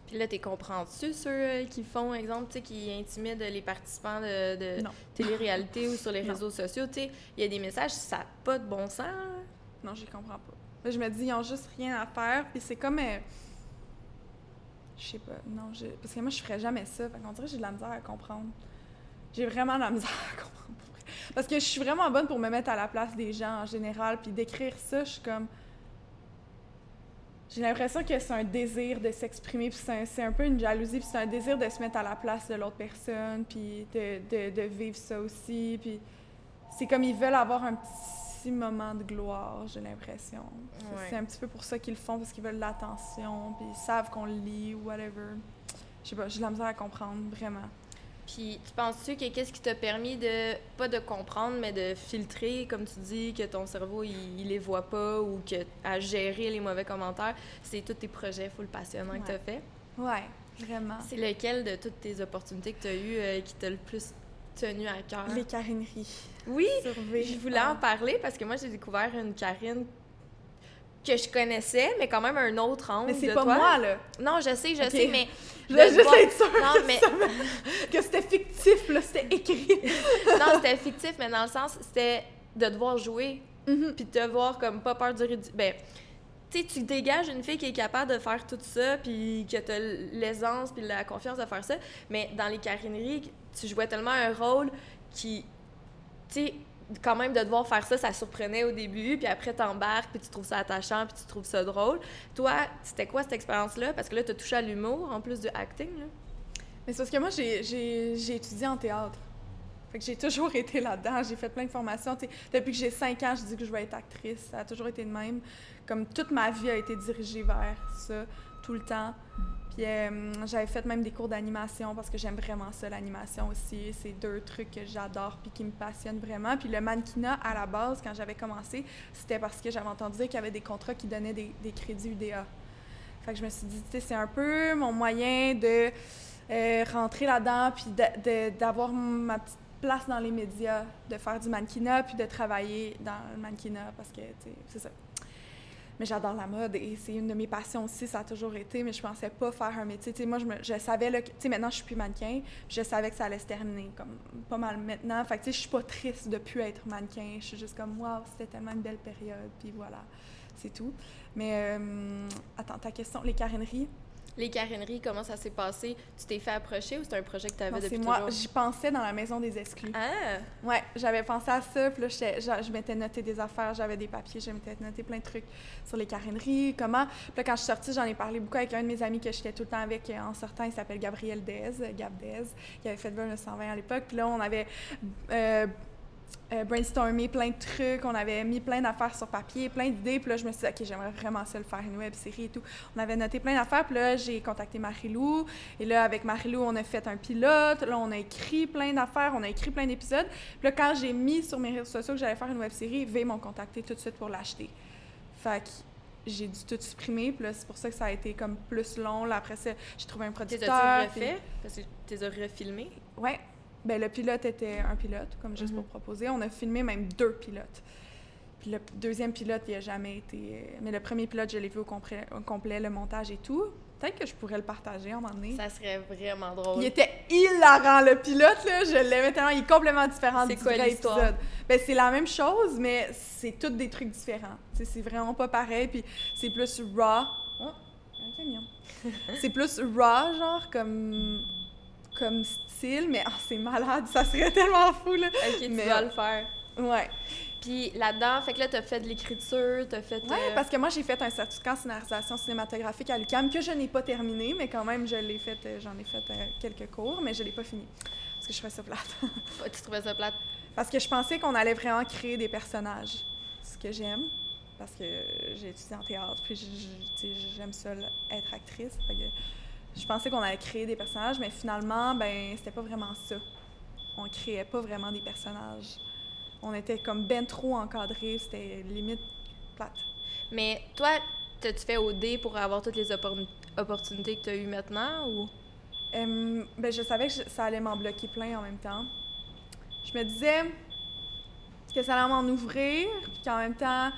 [SPEAKER 1] Puis là, t'es comprends-tu ceux qui font, exemple, tu sais, qui intimident les participants de, télé-réalité ou sur les (laughs)
[SPEAKER 2] Non.
[SPEAKER 1] réseaux sociaux, tu sais, il y a des messages, ça n'a pas de bon sens.
[SPEAKER 2] non, j'y comprends pas. Je me dis, ils ont juste rien à faire. Puis c'est comme. euh, je sais pas. Non, parce que moi, je ferais jamais ça. Fait qu'on dirait que j'ai de la misère à comprendre. J'ai vraiment de la (laughs) misère à comprendre. Parce que je suis vraiment bonne pour me mettre à la place des gens en général. Puis d'écrire ça, je suis comme. J'ai l'impression que c'est un désir de s'exprimer, puis c'est un, un peu une jalousie, puis c'est un désir de se mettre à la place de l'autre personne, puis de, de, de vivre ça aussi. Puis c'est comme ils veulent avoir un petit moment de gloire, j'ai l'impression. C'est-
[SPEAKER 1] Ouais.
[SPEAKER 2] C'est un petit peu pour ça qu'ils le font, parce qu'ils veulent l'attention, puis ils savent qu'on le lit ou whatever. Je sais pas, j'ai de la misère à comprendre, vraiment.
[SPEAKER 1] Puis, tu penses-tu que qu'est-ce qui t'a permis de, pas de comprendre, mais de filtrer, comme tu dis, que ton cerveau, il, il les voit pas ou que à gérer les mauvais commentaires, c'est tous tes projets full passionnants que tu as fait?
[SPEAKER 2] Ouais, vraiment.
[SPEAKER 1] C'est lequel de toutes tes opportunités que tu as eues euh, qui t'a le plus tenu à cœur?
[SPEAKER 2] Les carineries.
[SPEAKER 1] Oui, je voulais en parler parce que moi, j'ai découvert une Karine que je connaissais, mais quand même un autre angle
[SPEAKER 2] Mais c'est
[SPEAKER 1] de
[SPEAKER 2] pas
[SPEAKER 1] toi.
[SPEAKER 2] moi, là.
[SPEAKER 1] Non, je sais, je
[SPEAKER 2] Ok.
[SPEAKER 1] sais, mais...
[SPEAKER 2] Je voulais juste
[SPEAKER 1] voir-
[SPEAKER 2] être sûre
[SPEAKER 1] Non, mais... (laughs)
[SPEAKER 2] que c'était fictif, là, c'était écrit. (laughs)
[SPEAKER 1] non, c'était fictif, mais dans le sens, c'était de devoir jouer,
[SPEAKER 2] Mhm.
[SPEAKER 1] puis de te voir comme pas peur du ridicule. Ben, tu dégages une fille qui est capable de faire tout ça, puis que t'as l'aisance, puis la confiance de faire ça, mais dans les carineries, tu jouais tellement un rôle qui, tu sais, quand même de devoir faire ça, ça surprenait au début, puis après t'embarques, puis tu trouves ça attachant, puis tu trouves ça drôle. Toi, c'était quoi cette expérience-là? Parce que là, t'as touché à l'humour, en plus du acting.
[SPEAKER 2] Mais c'est parce que moi, j'ai étudié en théâtre. Fait que j'ai toujours (laughs) été là-dedans. J'ai fait plein de formations. Depuis que j'ai 5 ans, je dis que je vais être actrice. Ça a toujours été de même. Comme toute ma vie a été dirigée vers ça, tout le temps. Puis euh, j'avais fait même des cours d'animation parce que j'aime vraiment ça, l'animation aussi. C'est deux trucs que j'adore puis qui me passionnent vraiment. Puis le mannequinat, à la base, quand j'avais commencé, c'était parce que j'avais entendu dire qu'il y avait des contrats qui donnaient des, crédits UDA. Fait que je me suis dit, c'est un peu mon moyen de euh, rentrer là-dedans puis d'avoir ma petite place dans les médias, de faire du mannequinat puis de travailler dans le mannequinat parce que, c'est ça. Mais j'adore la mode et c'est une de mes passions aussi, ça a toujours été, mais je pensais pas faire un métier. Tu sais, moi, je, me- je savais, tu sais, maintenant, je suis plus mannequin, je savais que ça allait se terminer, comme pas mal maintenant. Fait que, tu sais, je suis pas triste de plus être mannequin. Je suis juste comme, waouh, c'était tellement une belle période, puis voilà, c'est tout. Mais, euh, attends, ta question, les caréneries,
[SPEAKER 1] Les caréneries, comment ça s'est passé? Tu t'es fait approcher ou c'était un projet que tu avais
[SPEAKER 2] non,
[SPEAKER 1] depuis
[SPEAKER 2] c'est moi, j'y pensais dans la maison des exclus.
[SPEAKER 1] Ah!
[SPEAKER 2] Ouais, j'avais pensé à ça, puis là, je m'étais noté des affaires, j'avais des papiers, je m'étais noté plein de trucs sur les caréneries, comment. Puis là, quand je suis sortie, j'en ai parlé beaucoup avec un de mes amis que j'étais tout le temps avec euh, en sortant, il s'appelle Gabriel Dez, euh, Gab Dez, qui avait fait Burn 120 à l'époque. Puis là, on avait euh, euh, brainstormé plein de trucs, on avait mis plein d'affaires sur papier, plein d'idées, puis là, je me suis dit, OK, j'aimerais vraiment ça le faire, une web série et tout. On avait noté plein d'affaires, puis là, j'ai contacté Marie-Lou, et là, avec Marie-Lou, on a fait un pilote, là, on a écrit plein d'affaires, on a écrit plein d'épisodes. Puis là, quand j'ai mis sur mes réseaux sociaux que j'allais faire une web série, V m'ont contacté tout de suite pour l'acheter. Fait que j'ai dû tout supprimer, puis là, c'est pour ça que ça a été comme plus long. Là, après ça, j'ai trouvé un
[SPEAKER 1] T'es
[SPEAKER 2] producteur. puis-
[SPEAKER 1] refait? Parce que t'es as refilmé?
[SPEAKER 2] Ouais. Ben, le pilote était un pilote, comme juste
[SPEAKER 1] Mhm.
[SPEAKER 2] pour proposer. On a filmé même deux pilotes. Puis le deuxième pilote, il a jamais été. Mais le premier pilote, je l'ai vu au complet, au complet, le montage et tout. Peut-être que je pourrais le partager à un moment donné.
[SPEAKER 1] Ça serait vraiment drôle.
[SPEAKER 2] Il était hilarant, le pilote, là. Je l'aimais tellement. Il est complètement différent
[SPEAKER 1] C'est
[SPEAKER 2] du
[SPEAKER 1] quoi
[SPEAKER 2] vrai épisode. Ben, c'est la même chose, mais c'est tous des trucs différents. C'est vraiment pas pareil. Puis c'est plus raw. Oh, un camion. (laughs) c'est plus raw, genre, comme, comme style, mais ah, c'est malade. Ça serait (laughs) tellement fou, là.
[SPEAKER 1] Ok, tu
[SPEAKER 2] Mais-
[SPEAKER 1] vas le faire.
[SPEAKER 2] Ouais.
[SPEAKER 1] Puis là-dedans, fait que là, t'as fait de l'écriture, t'as fait...
[SPEAKER 2] Ouais,
[SPEAKER 1] euh,
[SPEAKER 2] parce que moi, j'ai fait un certificat en scénarisation cinématographique à l'UQAM que je n'ai pas terminé, mais quand même, je l'ai fait, euh, j'en ai fait euh, quelques cours, mais je l'ai pas fini. Parce que je fais ça plate. (laughs)
[SPEAKER 1] Tu trouvais ça plate?
[SPEAKER 2] Parce que je pensais qu'on allait vraiment créer des personnages. Ce que j'aime, parce que j'ai étudié en théâtre, puis tu j'aime ça, être actrice. Fait que je pensais qu'on allait créer des personnages, mais finalement, ben, c'était pas vraiment ça. On créait pas vraiment des personnages. On était comme ben trop encadrés, c'était limite plate.
[SPEAKER 1] Mais toi, t'as-tu fait OD pour avoir toutes les oppor- opportunités que t'as eues maintenant ou...
[SPEAKER 2] Euh, ben, je savais que je- ça allait m'en bloquer plein en même temps. Je me disais que ça allait m'en ouvrir, puis qu'en même temps,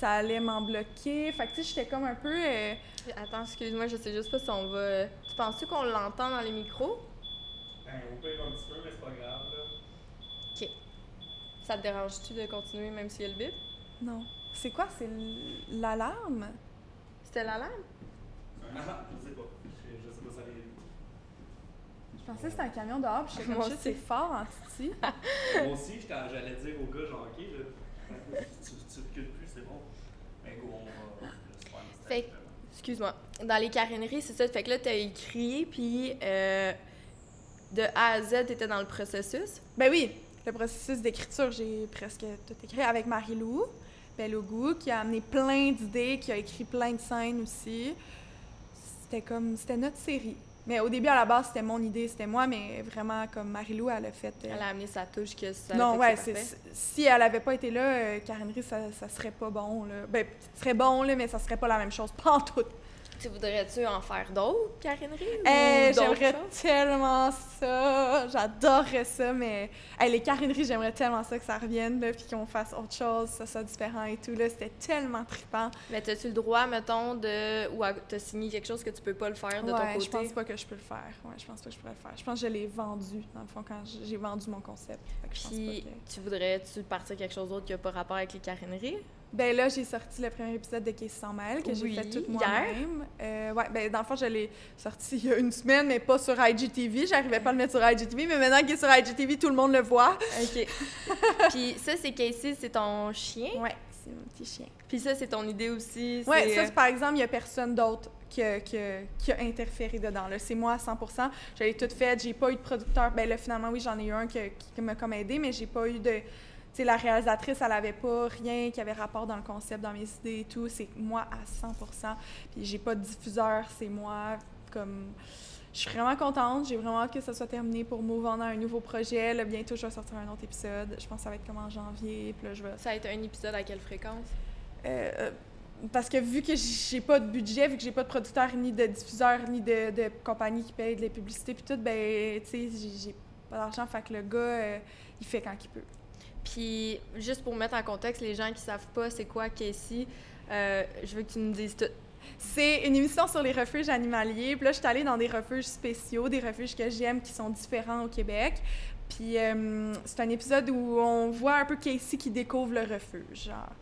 [SPEAKER 2] ça allait m'en bloquer. Fait que, tu sais, j'étais comme un peu... euh,
[SPEAKER 1] Attends, excuse-moi, je sais juste pas si on va... Tu penses-tu qu'on l'entend dans les micros?
[SPEAKER 3] Ben, au pire un petit peu, mais c'est pas grave, là.
[SPEAKER 1] OK. Ça te dérange-tu de continuer même s'il y a le bip?
[SPEAKER 2] Non. C'est quoi? C'est l'alarme?
[SPEAKER 1] C'était l'alarme?
[SPEAKER 3] Ah, je sais pas. Je, je sais pas ça arrive.
[SPEAKER 2] Je pensais que c'était un camion dehors, puis j'étais comme,
[SPEAKER 1] Moi
[SPEAKER 2] shit,
[SPEAKER 1] aussi.
[SPEAKER 2] c'est fort en titi.
[SPEAKER 3] Moi aussi, j'allais dire au gars, genre, ok, là, tu, tu recules plus, c'est bon.
[SPEAKER 1] Fait
[SPEAKER 3] stage,
[SPEAKER 1] Excuse-moi. Dans les caréneries, c'est ça. Fait que là, t'as écrit, puis euh, de A à Z, t'étais dans le processus.
[SPEAKER 2] Ben oui, le processus d'écriture, j'ai presque tout écrit avec Marie-Lou, Belle au goût, qui a amené plein d'idées, qui a écrit plein de scènes aussi. C'était comme, c'était notre série. Mais au début, à la base, c'était mon idée, c'était moi, mais vraiment, comme Marie-Lou, elle a fait... euh,
[SPEAKER 1] Elle a amené sa touche que ça
[SPEAKER 2] non, ouais,
[SPEAKER 1] c'est
[SPEAKER 2] si elle avait pas été là, euh, Karen ça, ça serait pas bon, là. Ben, ça serait bon, là, mais ça serait pas la même chose, (laughs) pas en tout.
[SPEAKER 1] Tu voudrais-tu en faire d'autres ou
[SPEAKER 2] Eh, j'aimerais tellement ça. J'adorerais ça, mais hey, les carineries, j'aimerais tellement ça que ça revienne, là, puis qu'on fasse autre chose, ça soit différent et tout. Là, c'était tellement trippant.
[SPEAKER 1] Mais t'as-tu le droit, mettons, de. ou t'as signé quelque chose que tu peux pas le faire de ton côté?
[SPEAKER 2] je pense pas que je peux le faire. Ouais, je pense pas que je pourrais le faire. Je pense que je l'ai vendu, dans le fond, quand j'ai vendu mon concept.
[SPEAKER 1] Puis,
[SPEAKER 2] que-
[SPEAKER 1] tu voudrais-tu partir quelque chose d'autre qui a pas rapport avec les caréneries?
[SPEAKER 2] Ben là, j'ai sorti le premier épisode de Casey sans mêle que
[SPEAKER 1] Oui,
[SPEAKER 2] j'ai fait toute moi-même. Euh, ouais, ben dans le fond, je l'ai sorti il y a une semaine, mais pas sur IGTV. J'arrivais pas à le mettre sur IGTV, mais maintenant qu'il est sur IGTV, tout le monde le voit.
[SPEAKER 1] OK. (laughs) Puis ça, c'est Casey, c'est ton chien?
[SPEAKER 2] Ouais, c'est mon petit chien.
[SPEAKER 1] Puis ça, c'est ton idée aussi.
[SPEAKER 2] Ouais, ça,
[SPEAKER 1] euh,
[SPEAKER 2] par exemple, il n'y a personne d'autre qui, a- qui a- qui a interféré dedans. C'est moi à 100 J'avais tout fait. J'ai pas eu de producteur. Ben là, finalement, oui, j'en ai eu un qui, qui m'a comme aidé, mais j'ai pas eu de. Sais, la réalisatrice, elle avait pas rien qui avait rapport dans le concept, dans mes idées et tout. C'est moi à 100% Puis j'ai pas de diffuseur, c'est moi. Comme. Je suis vraiment contente. J'ai vraiment hâte que ça soit terminé pour move on à un nouveau projet. Là, bientôt, je vais sortir un autre épisode. Je pense que ça va être comme en janvier. Puis là, je vais
[SPEAKER 1] Ça va être un épisode à quelle fréquence?
[SPEAKER 2] euh, euh, parce que vu que j'ai pas de budget, vu que j'ai pas de producteur, ni de diffuseur, ni de, de compagnie qui paye de les publicités puis tout, ben, tu sais, j'ai- j'ai pas d'argent, fait que le gars, euh, il fait quand il peut.
[SPEAKER 1] Puis, juste pour mettre en contexte, les gens qui savent pas c'est quoi Casey, euh, je veux que tu nous dises tout.
[SPEAKER 2] C'est une émission sur les refuges animaliers. Puis là, je suis allée dans des refuges spéciaux, des refuges que j'aime qui sont différents au Québec. Puis euh, c'est un épisode où on voit un peu Casey qui découvre le refuge. Genre.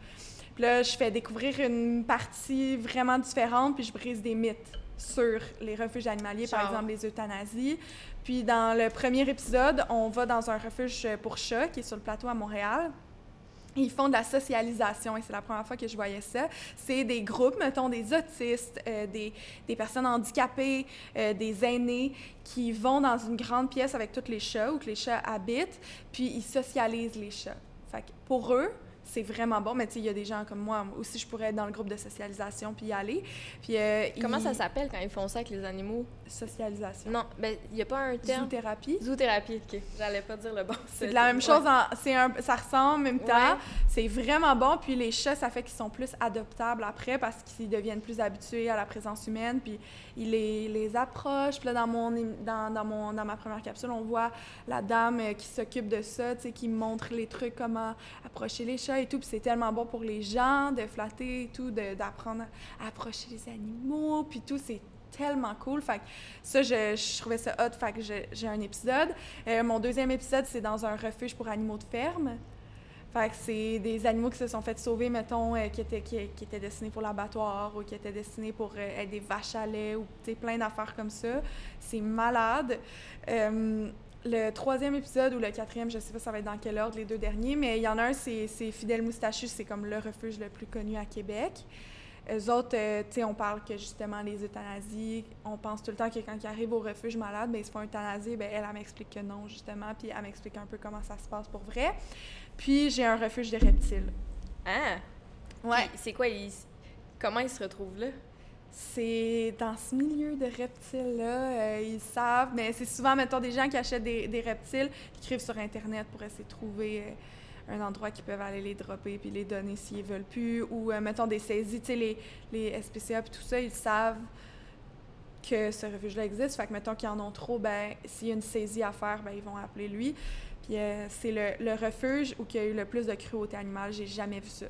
[SPEAKER 2] Puis là, je fais découvrir une partie vraiment différente, puis je brise des mythes sur les refuges animaliers, par exemple les euthanasies. Puis dans le premier épisode, on va dans un refuge pour chats qui est sur le plateau à Montréal. Ils font de la socialisation et c'est la première fois que je voyais ça. C'est des groupes, mettons des autistes, euh, des, personnes handicapées, euh, des aînés qui vont dans une grande pièce avec tous les chats où que les chats habitent, puis ils socialisent les chats. Fait que pour eux, c'est vraiment bon. Mais tu sais, il y a des gens comme moi aussi, je pourrais être dans le groupe de socialisation puis y aller. Puis euh,
[SPEAKER 1] Comment ça s'appelle quand ils font ça avec les animaux?
[SPEAKER 2] Socialisation.
[SPEAKER 1] Non, ben, il n'y a pas un terme?
[SPEAKER 2] Zoothérapie.
[SPEAKER 1] Zoothérapie, ok. J'allais pas dire le bon.
[SPEAKER 2] C'est de la même chose, c'est un, ça ressemble en même temps.
[SPEAKER 1] Ouais.
[SPEAKER 2] C'est vraiment bon. Puis les chats, ça fait qu'ils sont plus adoptables après parce qu'ils deviennent plus habitués à la présence humaine. Puis ils les, les approchent. Puis là, dans, mon, dans, dans, mon, dans ma première capsule, on voit la dame euh, qui s'occupe de ça, tu sais, qui montre les trucs, comment approcher les chats et tout. Puis c'est tellement bon pour les gens de flatter et tout, d'apprendre à approcher les animaux. Puis tout, c'est tellement cool. Fait que ça, je, trouvais ça hot. Fait que j'ai un épisode. Euh, mon deuxième épisode, c'est dans un refuge pour animaux de ferme. Fait que c'est des animaux qui se sont fait sauver, mettons, euh, qui, étaient, qui, étaient destinés pour l'abattoir ou qui étaient destinés pour euh, être des vaches à lait ou plein d'affaires comme ça. C'est malade. Le troisième épisode ou le quatrième, je sais pas ça va être dans quel ordre, les deux derniers, mais il y en a un, c'est Fidèle Moustachu, c'est comme le refuge le plus connu à Québec. Eux autres, euh, tu sais, on parle que justement les euthanasies, on pense tout le temps que quand ils arrivent au refuge malade, ben, ils se font euthanasier. Ben, elle, elle m'explique que non, justement, puis elle m'explique un peu comment ça se passe pour vrai. Puis j'ai un refuge de reptiles.
[SPEAKER 1] Ah!
[SPEAKER 2] Ouais.
[SPEAKER 1] C'est quoi? ils- Comment ils se retrouvent là?
[SPEAKER 2] C'est dans ce milieu de reptiles-là, euh, ils savent, mais c'est souvent, mettons, des gens qui achètent des, reptiles, qui écrivent sur Internet pour essayer de trouver euh, un endroit qu'ils peuvent aller les dropper puis les donner s'ils veulent plus, ou, euh, mettons, des saisies, tu sais, les, les SPCA puis tout ça, ils savent que ce refuge-là existe. Fait que, mettons qu'ils en ont trop, ben, s'il y a une saisie à faire, ben, ils vont appeler lui. Puis c'est le, refuge où il y a eu le plus de cruauté animale. J'ai jamais vu ça.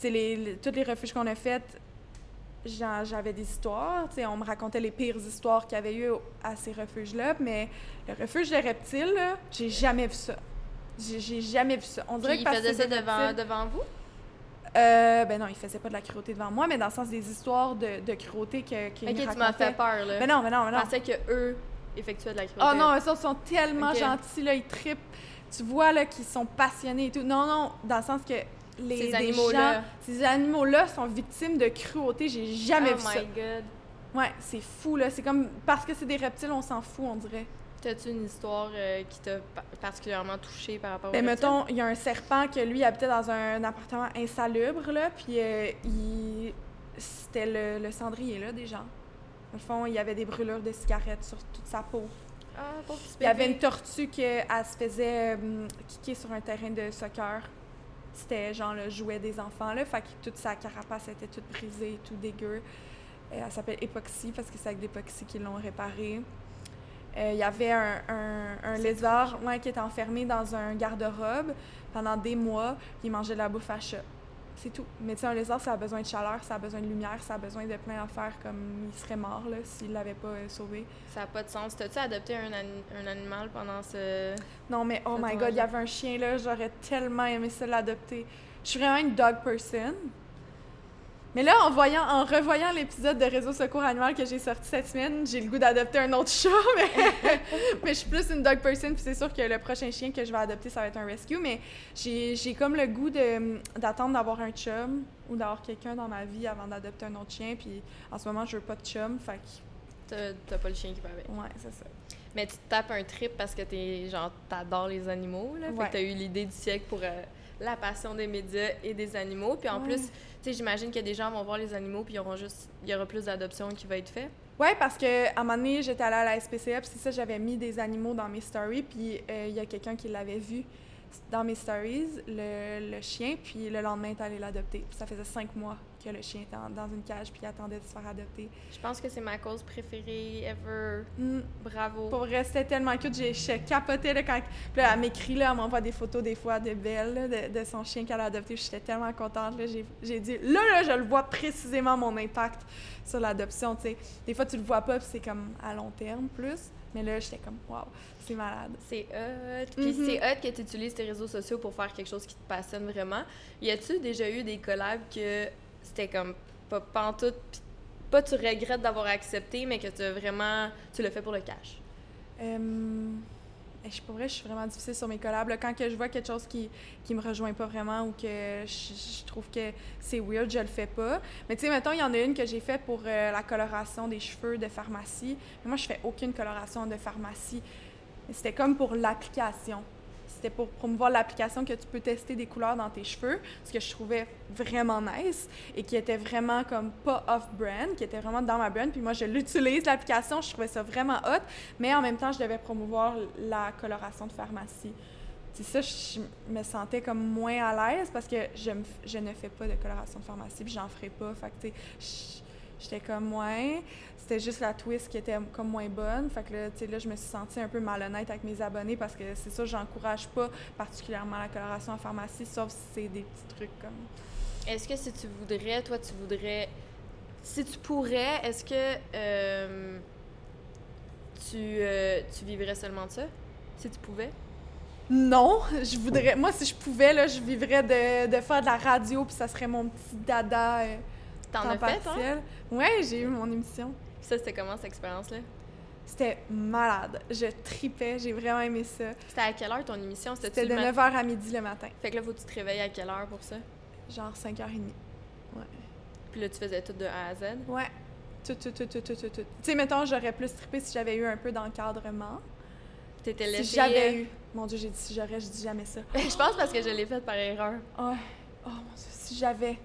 [SPEAKER 2] Tu sais, tous les refuges qu'on a faits, j'avais des histoires. tu sais, on me racontait les pires histoires qu'il y avait eu à ces refuges-là. Mais le refuge de reptiles, j'ai jamais vu ça. J'ai jamais vu ça. On dirait
[SPEAKER 1] Puis
[SPEAKER 2] que
[SPEAKER 1] ils faisaient
[SPEAKER 2] c'est
[SPEAKER 1] ça
[SPEAKER 2] des
[SPEAKER 1] devant, devant vous?
[SPEAKER 2] Euh, ben non, il faisait pas de la cruauté devant moi, mais dans le sens des histoires de, de cruauté que, qu'il
[SPEAKER 1] Ok, tu m'as fait peur là.
[SPEAKER 2] Mais non, mais non, mais
[SPEAKER 1] Je
[SPEAKER 2] non.
[SPEAKER 1] pensais que eux effectuaient de la cruauté.
[SPEAKER 2] Oh non, autres sont tellement
[SPEAKER 1] Ok.
[SPEAKER 2] gentils, là, ils trippent. Tu vois, là, qu'ils sont passionnés et tout. Non, non, dans le sens que les
[SPEAKER 1] Ces animaux-là.
[SPEAKER 2] ces animaux-là sont victimes de cruauté. J'ai jamais
[SPEAKER 1] oh
[SPEAKER 2] vu
[SPEAKER 1] my
[SPEAKER 2] ça.
[SPEAKER 1] god.
[SPEAKER 2] Ouais, c'est fou, là. C'est comme... Parce que c'est des reptiles, on s'en fout, on dirait.
[SPEAKER 1] T'as-tu une histoire euh, qui t'a pa- particulièrement touchée par rapport
[SPEAKER 2] Ben, mettons, il y a un serpent que lui habitait dans un appartement insalubre, là, puis euh, il... c'était le, le cendrier, là, des gens. Au fond, il y avait des brûlures de cigarettes sur toute sa peau.
[SPEAKER 1] Ah,
[SPEAKER 2] Il y avait une tortue qui elle se faisait euh, kicker sur un terrain de soccer. C'était genre le jouet des enfants, là. Fait que toute sa carapace était toute brisée, tout dégueu. Euh, elle s'appelle Époxy parce que c'est avec l'époxy qu'ils l'ont réparée. Euh, Il y avait un, un- un lézard ouais, qui était enfermé dans un garde-robe pendant des mois, il mangeait de la bouffe à chat. C'est tout. Mais tu sais, un lézard, ça a besoin de chaleur, ça a besoin de lumière, ça a besoin de plein d'affaires comme il serait mort là, s'il l'avait pas euh, sauvé.
[SPEAKER 1] Ça n'a pas de sens. T'as-tu adopté un, un animal pendant ce.
[SPEAKER 2] Non, mais oh my god, il y avait un chien là, j'aurais tellement aimé ça l'adopter. Je suis vraiment une dog person. Mais là, en, voyant, en revoyant l'épisode de Réseau Secours Animal que j'ai sorti cette semaine, j'ai le goût d'adopter un autre (laughs) chat, mais, mais je suis plus une dog person, puis c'est sûr que le prochain chien que je vais adopter, ça va être un rescue, mais j'ai comme le goût d'attendre d'avoir un chum ou d'avoir quelqu'un dans ma vie avant d'adopter un autre chien, puis en ce moment, je veux pas de chum, fait que,
[SPEAKER 1] T'as pas le chien qui va avec.
[SPEAKER 2] ouais, c'est ça.
[SPEAKER 1] Mais tu te tapes un trip parce que t'es genre t'adores les animaux là. Fait
[SPEAKER 2] Ouais.
[SPEAKER 1] que t'as eu l'idée du siècle pour euh, la passion des médias et des animaux. Puis en
[SPEAKER 2] Ouais.
[SPEAKER 1] plus, sais, j'imagine que des gens vont voir les animaux puis juste il y aura plus d'adoption qui va être fait.
[SPEAKER 2] Ouais, parce que à un moment donné, j'étais allée à la SPCA, puis c'est ça, j'avais mis des animaux dans mes stories, puis euh, il y a quelqu'un qui l'avait vu dans mes stories, le, le chien, puis le lendemain, est allé l'adopter. Ça faisait cinq mois que le chien était en- dans une cage, puis attendait de se faire adopter.
[SPEAKER 1] Je pense que c'est ma cause préférée ever.
[SPEAKER 2] Mm.
[SPEAKER 1] Bravo.
[SPEAKER 2] Pour c'était tellement cute. J'ai je capotais là, quand. Puis là, elle m'écrit, là, elle m'envoie des photos des fois de Belle, là, de, de son chien qu'elle a adopté. J'étais tellement contente. là. J'ai dit, là, là, je le vois précisément mon impact sur l'adoption. tu sais. Des fois, tu le vois pas, c'est comme à long terme plus. Mais là, j'étais comme, waouh, c'est malade.
[SPEAKER 1] C'est hot. Puis
[SPEAKER 2] Mhm.
[SPEAKER 1] c'est hot que tu utilises tes réseaux sociaux pour faire quelque chose qui te passionne vraiment. Y a-tu déjà eu des collabs que c'était comme pas pantoute, pis pas tu regrettes d'avoir accepté, mais que tu vraiment. Tu l'as fait pour le cash?
[SPEAKER 2] Euh, eh, je, pour vrai, je suis vraiment difficile sur mes collabs. Quand que je vois quelque chose qui, qui me rejoint pas vraiment ou que je, trouve que c'est weird, je le fais pas. Mais tu sais, mettons, il y en a une que j'ai fait pour euh, la coloration des cheveux de pharmacie. Mais moi, je fais aucune coloration de pharmacie. C'était comme pour l'application. C'était pour promouvoir l'application que tu peux tester des couleurs dans tes cheveux, ce que je trouvais vraiment nice et qui était vraiment comme pas off-brand, qui était vraiment dans ma brand. Puis moi, je l'utilise, l'application, je trouvais ça vraiment hot, mais en même temps, je devais promouvoir la coloration de pharmacie. C'est ça, je me sentais comme moins à l'aise parce que je, je ne fais pas de coloration de pharmacie, puis j'en ferai pas. Fait que, tu sais, j'étais comme moins. C'était juste la twist qui était comme moins bonne. Fait que là, tu sais, là, je me suis sentie un peu malhonnête avec mes abonnés parce que c'est ça, j'encourage pas particulièrement la coloration en pharmacie, sauf si c'est des petits trucs comme.
[SPEAKER 1] Est-ce que si tu voudrais, toi, tu voudrais. Si tu pourrais, est-ce que euh, tu, euh, tu vivrais seulement de ça? Si tu pouvais?
[SPEAKER 2] Non, je voudrais. Moi, si je pouvais, là, je vivrais de, de faire de la radio, puis ça serait mon petit dada. euh,
[SPEAKER 1] T'en as fait, hein?
[SPEAKER 2] Ouais, j'ai eu mon émission.
[SPEAKER 1] Ça, c'était comment cette expérience-là?
[SPEAKER 2] C'était malade. Je tripais, j'ai vraiment aimé ça.
[SPEAKER 1] C'était à quelle heure ton émission? C'était
[SPEAKER 2] de
[SPEAKER 1] le mat-
[SPEAKER 2] 9h à midi le matin,
[SPEAKER 1] Fait que là, faut que tu te réveilles à quelle heure pour ça?
[SPEAKER 2] genre 5h30. Ouais.
[SPEAKER 1] Puis là, tu faisais tout de A à Z?
[SPEAKER 2] Ouais. Tout, tout, tout, tout, tout, tout. Tu sais, mettons, j'aurais plus trippé si j'avais eu un peu d'encadrement.
[SPEAKER 1] T'étais
[SPEAKER 2] Si
[SPEAKER 1] laissé.
[SPEAKER 2] j'avais eu. Mon Dieu, j'ai dit si j'aurais, je dis jamais ça. (laughs)
[SPEAKER 1] je pense parce que je l'ai fait par erreur.
[SPEAKER 2] Ouais. Oh mon Dieu, si j'avais.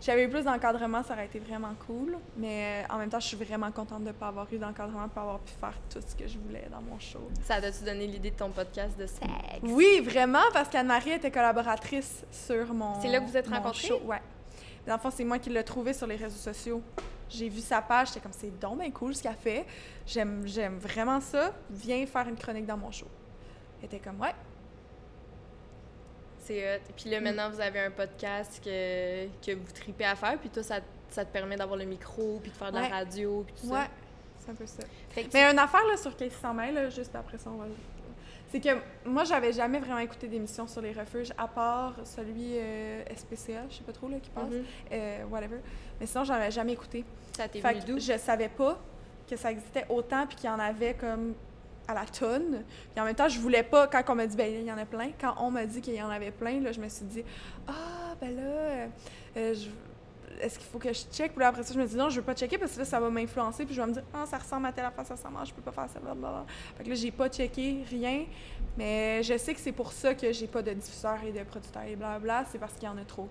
[SPEAKER 2] J'avais eu plus d'encadrement, ça aurait été vraiment cool. Mais euh, en même temps, je suis vraiment contente de ne pas avoir eu d'encadrement, de pas avoir pu faire tout ce que je voulais dans mon show.
[SPEAKER 1] Ça t'a-tu donné l'idée de ton podcast de sexe?
[SPEAKER 2] Oui, vraiment, parce qu'Anne-Marie était collaboratrice sur mon.
[SPEAKER 1] C'est là que vous êtes rencontrés?
[SPEAKER 2] show, Ouais. Dans le fond, c'est moi qui l'ai trouvé sur les réseaux sociaux. J'ai vu sa page, j'étais comme, c'est donc bien cool ce qu'elle fait. J'aime, j'aime vraiment ça. Viens faire une chronique dans mon show. Elle était comme, ouais.
[SPEAKER 1] C'est hot. Puis là, maintenant, vous avez un podcast que, que vous tripez à faire. Puis toi, ça, ça te permet d'avoir le micro, puis de faire de
[SPEAKER 2] Ouais.
[SPEAKER 1] la radio, puis tout
[SPEAKER 2] Ouais.
[SPEAKER 1] ça.
[SPEAKER 2] C'est un peu ça.
[SPEAKER 1] Fait que
[SPEAKER 2] Mais une affaire là, sur Casey s'en là, juste après ça, on va. C'est que moi, j'avais jamais vraiment écouté d'émissions sur les refuges, à part celui euh, SPCA, je sais pas trop, là, qui passe,
[SPEAKER 1] Mhm.
[SPEAKER 2] euh, whatever. Mais sinon, j'avais jamais écouté.
[SPEAKER 1] ça t'est venu d'où?
[SPEAKER 2] je savais pas que ça existait autant, puis qu'il y en avait comme à la tonne. Puis en même temps, je voulais pas, quand on m'a dit, ben il y en a plein, quand on m'a dit qu'il y en avait plein, là, je me suis dit, ah, ben là, euh, est-ce qu'il faut que je check? Puis après ça, je me dis, non, je veux pas checker parce que là, ça va m'influencer, puis je vais me dire, ah, ça ressemble à telle affaire, ça ressemble à, je peux pas faire ça, blablabla. Fait que là, j'ai pas checké rien, mais je sais que c'est pour ça que j'ai pas de diffuseur et de producteur et blablabla, c'est parce qu'il y en a trop.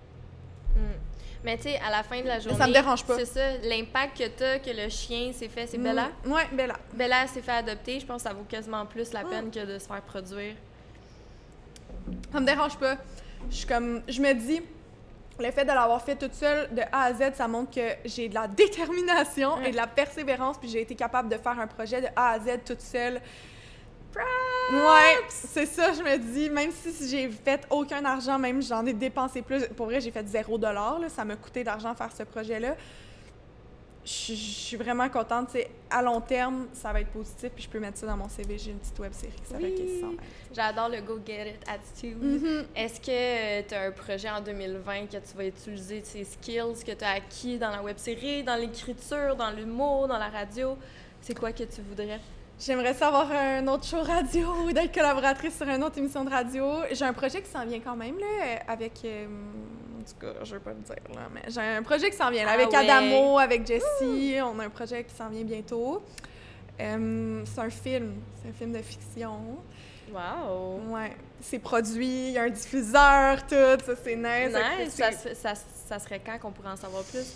[SPEAKER 1] Mm. Mais tu sais, à la fin de la journée.
[SPEAKER 2] ça me dérange pas.
[SPEAKER 1] C'est ça, l'impact que t'as, que le chien s'est fait. C'est Bella?
[SPEAKER 2] Mm, Ouais, Bella.
[SPEAKER 1] Bella s'est fait adopter. Je pense que ça vaut quasiment plus la
[SPEAKER 2] Mm.
[SPEAKER 1] peine que de se faire produire.
[SPEAKER 2] Ça me dérange pas. Je suis comme. Je me dis, le fait de l'avoir fait toute seule de A à Z, ça montre que j'ai de la détermination et de la persévérance, puis j'ai été capable de faire un projet de A à Z toute seule. Ouais, c'est ça, je me dis, même si j'ai fait aucun argent, même j'en ai dépensé plus, pour vrai, j'ai fait zéro dollar, ça m'a coûté d'argent faire ce projet-là. je suis vraiment contente. Sais, à long terme, ça va être positif, puis je peux mettre ça dans mon CV. J'ai une petite web série qui s'appelle
[SPEAKER 1] Oui. J'adore le Go Get It attitude.
[SPEAKER 2] Mhm.
[SPEAKER 1] Est-ce que tu as un projet en 2020 que tu vas utiliser ces skills que tu as acquis dans la web série, dans l'écriture, dans l'humour, dans la radio? C'est quoi que tu voudrais?
[SPEAKER 2] J'aimerais savoir un autre show radio (laughs) ou d'être collaboratrice sur une autre émission de radio. J'ai un projet qui s'en vient quand même, là, avec. euh, en tout cas, je vais pas le dire, là, mais j'ai un projet qui s'en vient, là,
[SPEAKER 1] Ah
[SPEAKER 2] avec
[SPEAKER 1] ouais.
[SPEAKER 2] Adamo, avec Jessie. On a un projet qui s'en vient bientôt. Euh, c'est un film. C'est un film de fiction.
[SPEAKER 1] Wow!
[SPEAKER 2] Ouais. C'est produit, il y a un diffuseur, tout. Ça, c'est nice.
[SPEAKER 1] Nice! Ça, ça, ça serait quand qu'on pourrait en savoir plus?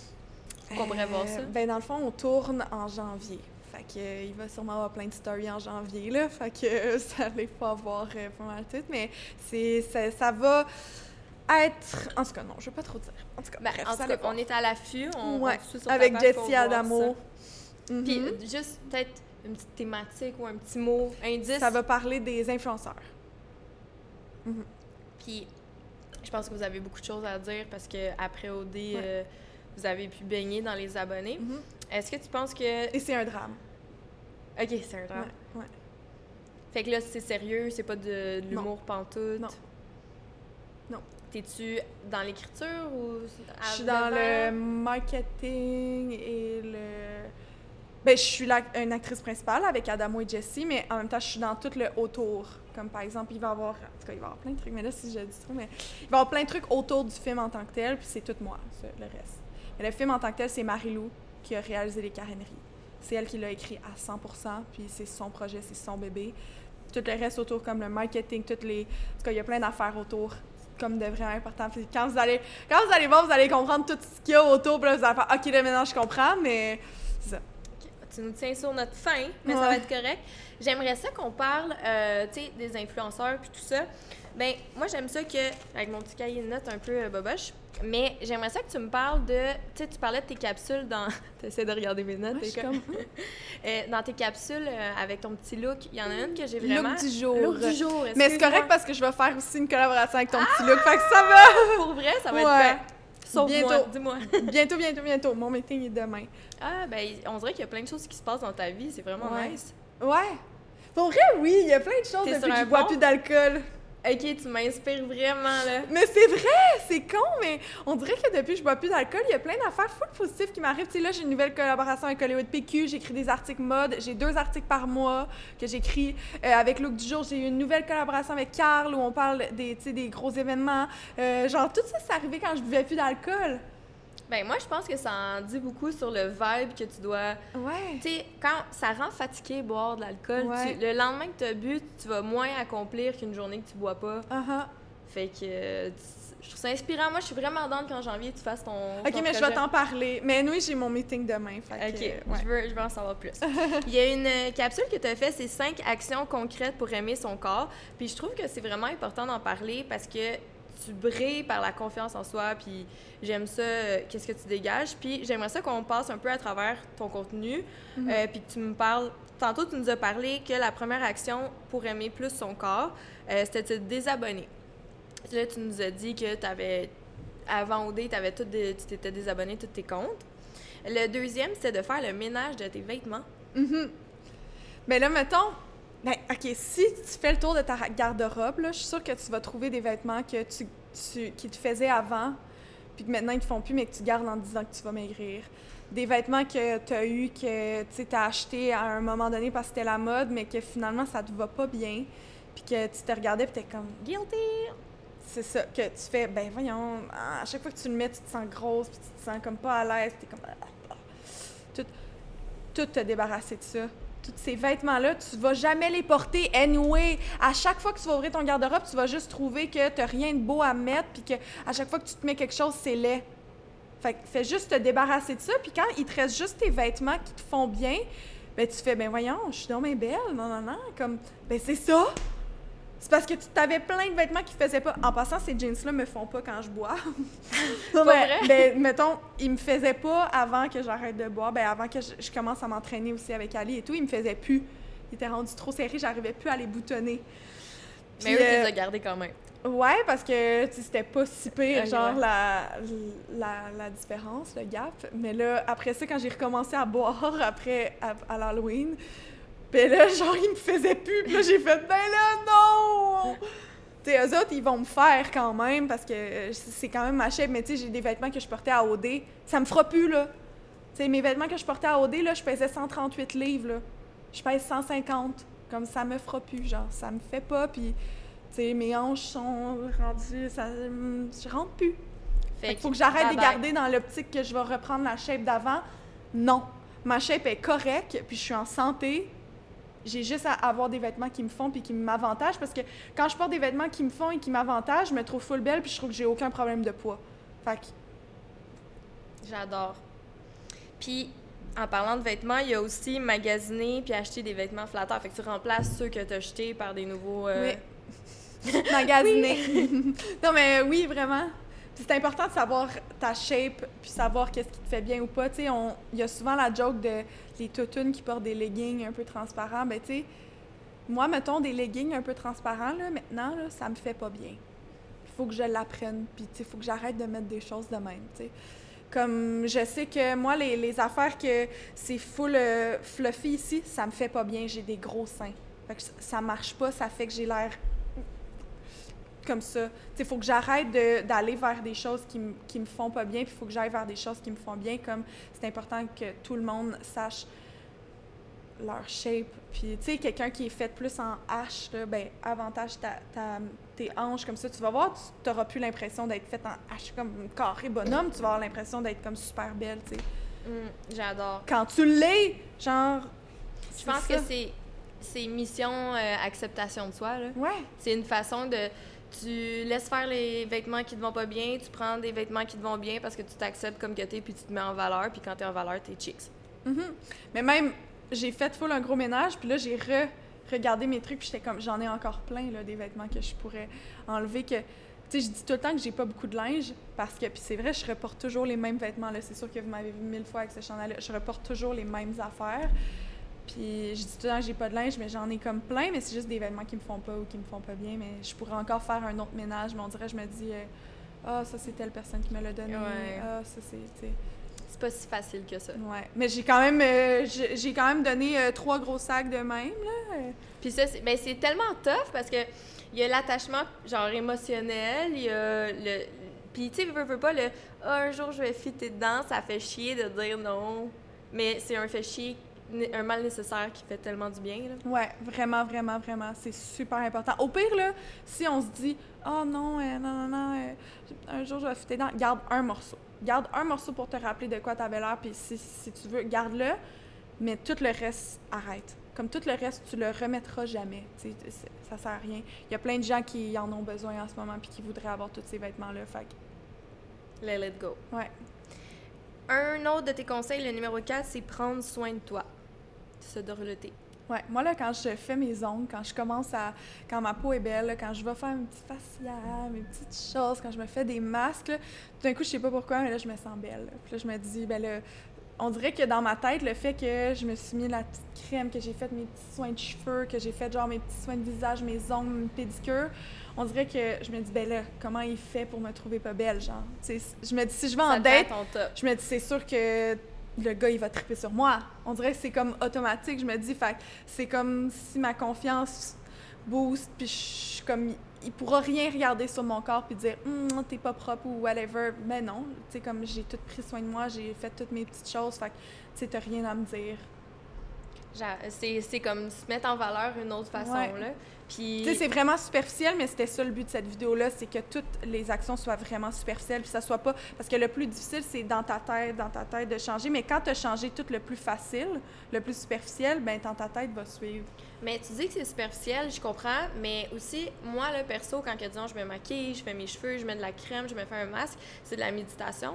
[SPEAKER 1] qu'on pourrait voir ça?
[SPEAKER 2] Euh, Ben, dans le fond, on tourne en janvier. Fait que, euh, il va sûrement avoir plein de stories en janvier, là. Fait que euh, (laughs) ça allait pas voir euh, pas mal tout. Mais c'est, ça, ça va être... En tout cas, non, je vais pas trop dire. En tout cas,
[SPEAKER 1] Ben,
[SPEAKER 2] bref,
[SPEAKER 1] en
[SPEAKER 2] ça
[SPEAKER 1] tout
[SPEAKER 2] allait
[SPEAKER 1] cas,
[SPEAKER 2] voir.
[SPEAKER 1] on est à l'affût. On,
[SPEAKER 2] Ouais,
[SPEAKER 1] on sur
[SPEAKER 2] Avec Jessie Adamo.
[SPEAKER 1] Puis
[SPEAKER 2] Mhm.
[SPEAKER 1] euh, juste peut-être une petite thématique ou un petit mot, indice.
[SPEAKER 2] Ça va parler des influenceurs.
[SPEAKER 1] Puis je pense que vous avez beaucoup de choses à dire parce que après OD, euh, vous avez pu baigner dans les abonnés.
[SPEAKER 2] Mhm.
[SPEAKER 1] Est-ce que tu penses que.
[SPEAKER 2] Et c'est un drame.
[SPEAKER 1] Ok, c'est un drame.
[SPEAKER 2] Ouais, ouais.
[SPEAKER 1] Fait que là, c'est sérieux, c'est pas de, de l'humour pantoute?
[SPEAKER 2] Non. Non.
[SPEAKER 1] T'es-tu dans l'écriture ou.
[SPEAKER 2] Je suis dans le marketing et le. Ben, je suis la- une actrice principale avec Adamo et Jessie, mais en même temps, je suis dans tout le autour. Comme par exemple, il va y avoir. En tout cas, il va y avoir plein de trucs, mais là, si je dis trop, mais. Il va y avoir plein de trucs autour du film en tant que tel, puis c'est tout moi, ça, le reste. Le film en tant que tel, c'est Marie-Lou qui a réalisé Les Caréneries. C'est elle qui l'a écrit à 100 puis c'est son projet, c'est son bébé. Tout le reste autour, comme le marketing, toutes les. Il y a plein d'affaires autour, comme de vraiment important. Quand vous allez, quand vous allez voir, vous allez comprendre tout ce qu'il y a autour, puis vous allez faire OK, là, maintenant, je comprends, mais. c'est ça.
[SPEAKER 1] Tu nous tiens sur notre fin, mais ça va
[SPEAKER 2] Ouais.
[SPEAKER 1] être correct. J'aimerais ça qu'on parle, euh, tu sais, des influenceurs puis tout ça. Ben, moi, j'aime ça que, avec mon petit cahier de notes un peu euh, boboche, mais j'aimerais ça que tu me parles de, tu sais, tu parlais de tes capsules dans, (laughs) t'essaies de regarder mes notes, comme,
[SPEAKER 2] comme (laughs)
[SPEAKER 1] Euh, dans tes capsules avec ton petit look, il y en a une que j'ai vraiment.
[SPEAKER 2] look du jour.
[SPEAKER 1] Look du jour.
[SPEAKER 2] Mais c'est correct parce que je vais faire aussi une collaboration avec ton petit look, fait que ça va!
[SPEAKER 1] Pour vrai, ça va
[SPEAKER 2] Ouais.
[SPEAKER 1] être fait. Sauf
[SPEAKER 2] Bientôt.
[SPEAKER 1] dis-moi. (laughs)
[SPEAKER 2] bientôt, bientôt, bientôt. Mon meeting est demain.
[SPEAKER 1] Ah, ben, on dirait qu'il y a plein de choses qui se passent dans ta vie, c'est vraiment
[SPEAKER 2] Ouais.
[SPEAKER 1] nice.
[SPEAKER 2] Ouais. Pour vrai, oui, il y a plein de choses
[SPEAKER 1] T'es
[SPEAKER 2] depuis que je bois plus d'alcool.
[SPEAKER 1] Ok, tu m'inspires vraiment, là.
[SPEAKER 2] Mais c'est vrai, c'est con, mais on dirait que depuis que je bois plus d'alcool, il y a plein d'affaires full positives qui m'arrivent. Tu sais, là, j'ai une nouvelle collaboration avec Hollywood PQ, j'écris des articles mode, j'ai deux articles par mois que j'écris. Euh, avec Look du jour, j'ai eu une nouvelle collaboration avec Carl où on parle des, des gros événements. Euh, genre, tout ça, c'est arrivé quand je buvais plus d'alcool.
[SPEAKER 1] Ben, moi, je pense que ça en dit beaucoup sur le vibe que tu dois.
[SPEAKER 2] Ouais.
[SPEAKER 1] Tu sais, quand ça rend fatigué boire de l'alcool,
[SPEAKER 2] Ouais.
[SPEAKER 1] le lendemain que tu as bu, tu vas moins accomplir qu'une journée que tu bois pas.
[SPEAKER 2] Uh-huh.
[SPEAKER 1] Fait que je trouve ça inspirant. Moi, je suis vraiment dans qu'en janvier, tu fasses ton.
[SPEAKER 2] Ok,
[SPEAKER 1] ton
[SPEAKER 2] mais je vais t'en parler. Mais oui, j'ai mon meeting demain. Fait
[SPEAKER 1] Ok,
[SPEAKER 2] que, ouais.
[SPEAKER 1] je, veux, je veux en savoir plus. (laughs) Il y a une euh, capsule que tu as fait, c'est cinq actions concrètes pour aimer son corps. Puis je trouve que c'est vraiment important d'en parler parce que tu brilles par la confiance en soi, puis j'aime ça, euh, qu'est-ce que tu dégages. Puis j'aimerais ça qu'on passe un peu à travers ton contenu,
[SPEAKER 2] Mhm.
[SPEAKER 1] euh, puis que tu me parles. Tantôt, tu nous as parlé que la première action pour aimer plus son corps, euh, c'était de te désabonner. Là, tu nous as dit que tu avais, avant OD, t'avais tout dé- tu t'étais désabonné de tous tes comptes. Le deuxième, c'était de faire le ménage de tes vêtements.
[SPEAKER 2] Mhm. Mais là, mettons, ben, OK, si tu fais le tour de ta garde-robe, je suis sûre que tu vas trouver des vêtements que tu, tu- qui te faisaient avant, puis que maintenant ils te font plus, mais que tu gardes en disant que tu vas maigrir. Des vêtements que tu as eu, que tu as acheté à un moment donné parce que c'était la mode, mais que finalement ça te va pas bien, puis que tu te regardais, puis t'es comme,
[SPEAKER 1] Guilty!
[SPEAKER 2] c'est ça, que tu fais, ben voyons, à chaque fois que tu le mets, tu te sens grosse, puis tu te sens comme pas à l'aise, t'es comme... ah, ah. Tout, tout te débarrasser de ça. Tous ces vêtements-là, tu vas jamais les porter anyway. À chaque fois que tu vas ouvrir ton garde-robe, tu vas juste trouver que t'as rien de beau à mettre, puis que à chaque fois que tu te mets quelque chose, c'est laid. Fait que fais juste te débarrasser de ça, puis quand il te reste juste tes vêtements qui te font bien, ben tu fais, ben voyons, je suis donc bien belle, non, non, non, comme, ben c'est ça! C'est parce que tu t'avais plein de vêtements qui faisaient pas. En passant, ces jeans-là me font pas quand je bois. non,
[SPEAKER 1] Pas
[SPEAKER 2] mais,
[SPEAKER 1] vrai?
[SPEAKER 2] ben, mettons, ils me faisaient pas avant que j'arrête de boire. Ben, avant que je, je commence à m'entraîner aussi avec Ali et tout, ils me faisaient plus. Ils étaient rendus trop serrés, j'arrivais plus à les boutonner.
[SPEAKER 1] Mais eux, tu les
[SPEAKER 2] euh,
[SPEAKER 1] as gardés quand même.
[SPEAKER 2] Ouais, parce que c'était pas si pire, genre
[SPEAKER 1] ouais.
[SPEAKER 2] la, la, la différence, le gap. Mais là, après ça, quand j'ai recommencé à boire (laughs) après à, à l'Halloween, ben là, genre, ils me faisaient plus. Puis là, j'ai fait, ben là, non! Tu sais, eux autres, ils vont me faire quand même parce que euh, c'est quand même ma shape. Mais tu sais, j'ai des vêtements que je portais à OD. Ça me fera plus, là. Tu sais, mes vêtements que je portais à OD, là, je pesais 138 livres, là. Je pèse 150. Comme ça me fera plus, genre, ça me fait pas. Puis, tu sais, mes hanches sont rendues. Ça, hum, je rentre plus. Fait faut que j'arrête de garder dans l'optique que je vais reprendre la shape d'avant. Non. Ma shape est correcte, puis je suis en santé. J'ai juste à avoir des vêtements qui me font puis qui m'avantagent parce que quand je porte des vêtements qui me font et qui m'avantagent, je me trouve full belle puis je trouve que j'ai aucun problème de poids. Fait que,
[SPEAKER 1] J'adore. Puis, en parlant de vêtements, il y a aussi magasiner puis acheter des vêtements flatteurs. Fait que tu remplaces ceux que tu as achetés par des nouveaux. euh,
[SPEAKER 2] Oui. (laughs) magasiner. (laughs) non, mais oui, vraiment. Puis c'est important de savoir ta shape, puis savoir qu'est-ce qui te fait bien ou pas. Tu sais, il y a souvent la joke de les toutounes qui portent des leggings un peu transparents. Ben, tu sais, moi, mettons, des leggings un peu transparents, là, maintenant, là, ça me fait pas bien. Il faut que je l'apprenne, puis il faut que j'arrête de mettre des choses de même, tu sais. Comme je sais que moi, les, les affaires que c'est full euh, fluffy ici, ça me fait pas bien. J'ai des gros seins. Fait que ça marche pas, ça fait que j'ai l'air comme ça. Il faut que j'arrête de- d'aller vers des choses qui, m- qui me font pas bien, puis il faut que j'aille vers des choses qui me font bien, comme c'est important que tout le monde sache leur shape. Puis, tu sais, quelqu'un qui est fait plus en H, là, ben, avantage ta, ta- tes hanches, comme ça, tu vas voir, tu n'auras plus l'impression d'être faite en H comme un carré bonhomme, tu vas avoir l'impression d'être comme super belle, tu sais.
[SPEAKER 1] hum, J'adore.
[SPEAKER 2] Quand tu l'es, genre...
[SPEAKER 1] Je pense
[SPEAKER 2] ça.
[SPEAKER 1] que c'est c'est mission euh, acceptation de soi. là.
[SPEAKER 2] Ouais.
[SPEAKER 1] C'est une façon de. Tu laisses faire les vêtements qui te vont pas bien, tu prends des vêtements qui te vont bien parce que tu t'acceptes comme que t'es, puis tu te mets en valeur, puis quand t'es en valeur, t'es chicks.
[SPEAKER 2] Mhm. Mais même, j'ai fait full un gros ménage, puis là, j'ai re regardé mes trucs, puis j'étais comme, j'en ai encore plein, là, des vêtements que je pourrais enlever, que... Tu sais, je dis tout le temps que j'ai pas beaucoup de linge, parce que, puis c'est vrai, je reporte toujours les mêmes vêtements, là, c'est sûr que vous m'avez vu mille fois avec ce chandail-là, je reporte toujours les mêmes affaires, puis je dis tout le temps j'ai pas de linge, mais j'en ai comme plein, mais c'est juste des vêtements qui me font pas ou qui me font pas bien, mais je pourrais encore faire un autre ménage, mais on dirait, je me dis, euh, ah, ça, c'est telle personne qui me l'a donné,
[SPEAKER 1] Ouais.
[SPEAKER 2] ah, ça, c'est.
[SPEAKER 1] C'est pas si facile que ça.
[SPEAKER 2] Ouais, mais j'ai quand même euh, j'ai quand même donné euh, trois gros sacs de même là.
[SPEAKER 1] Puis ça, c'est ben, c'est tellement tough parce que il y a l'attachement genre émotionnel, il y a le. Puis tu sais, veux, veux pas le Ah, un jour je vais fitter dedans, ça fait chier de dire non. Mais c'est un fait chier, un mal nécessaire qui fait tellement du bien. Là.
[SPEAKER 2] Ouais, vraiment vraiment vraiment, c'est super important. Au pire là, si on se dit "Oh non, euh, non non non, euh, un jour je vais fitter dedans", garde un morceau. Garde un morceau pour te rappeler de quoi t'avais l'air puis si, si tu veux, garde-le, mais tout le reste arrête. Comme tout le reste, tu le remettras jamais. Ça sert à rien. Il y a plein de gens qui en ont besoin en ce moment puis qui voudraient avoir tous ces vêtements là, fait
[SPEAKER 1] Let it go.
[SPEAKER 2] ouais.
[SPEAKER 1] Un autre de tes conseils, le numéro 4, c'est prendre soin de toi. Se dorloter.
[SPEAKER 2] Ouais, moi là, quand je fais mes ongles, quand je commence à. Quand ma peau est belle, quand je vais faire un petit facial, mes petites choses, quand je me fais des masques, tout d'un coup, je sais pas pourquoi, mais là, je me sens belle. Puis là, je me dis, ben là, on dirait que dans ma tête, le fait que je me suis mis la petite crème, que j'ai fait mes petits soins de cheveux, que j'ai fait genre mes petits soins de visage, mes ongles, mes pédicures, on dirait que je me dis, ben là, comment il fait pour me trouver pas belle, genre? Je me dis, si je vais en date, je me dis, c'est sûr que le gars, il va triper sur moi. On dirait que c'est comme automatique. Je me dis, fait c'est comme si ma confiance booste, puis je suis comme, il, pourra rien regarder sur mon corps puis dire, Hum, t'es pas propre ou whatever. Mais non, tu sais, comme j'ai tout pris soin de moi, j'ai fait toutes mes petites choses, fait que, tu t'as rien à me dire.
[SPEAKER 1] C'est comme se mettre en valeur une autre façon.
[SPEAKER 2] Ouais.
[SPEAKER 1] Là. Puis.
[SPEAKER 2] Tu sais, c'est vraiment superficiel, mais c'était ça le but de cette vidéo-là, c'est que toutes les actions soient vraiment superficielles, puis ça soit pas... Parce que le plus difficile, c'est dans ta tête, dans ta tête de changer, mais quand tu as changé tout le plus facile, le plus superficiel, ben dans ta tête va suivre.
[SPEAKER 1] Mais tu dis que c'est superficiel, je comprends, mais aussi, moi, là, perso, quand que, disons, je me maquille, je fais mes cheveux, je mets de la crème, je me fais un masque, c'est de la méditation.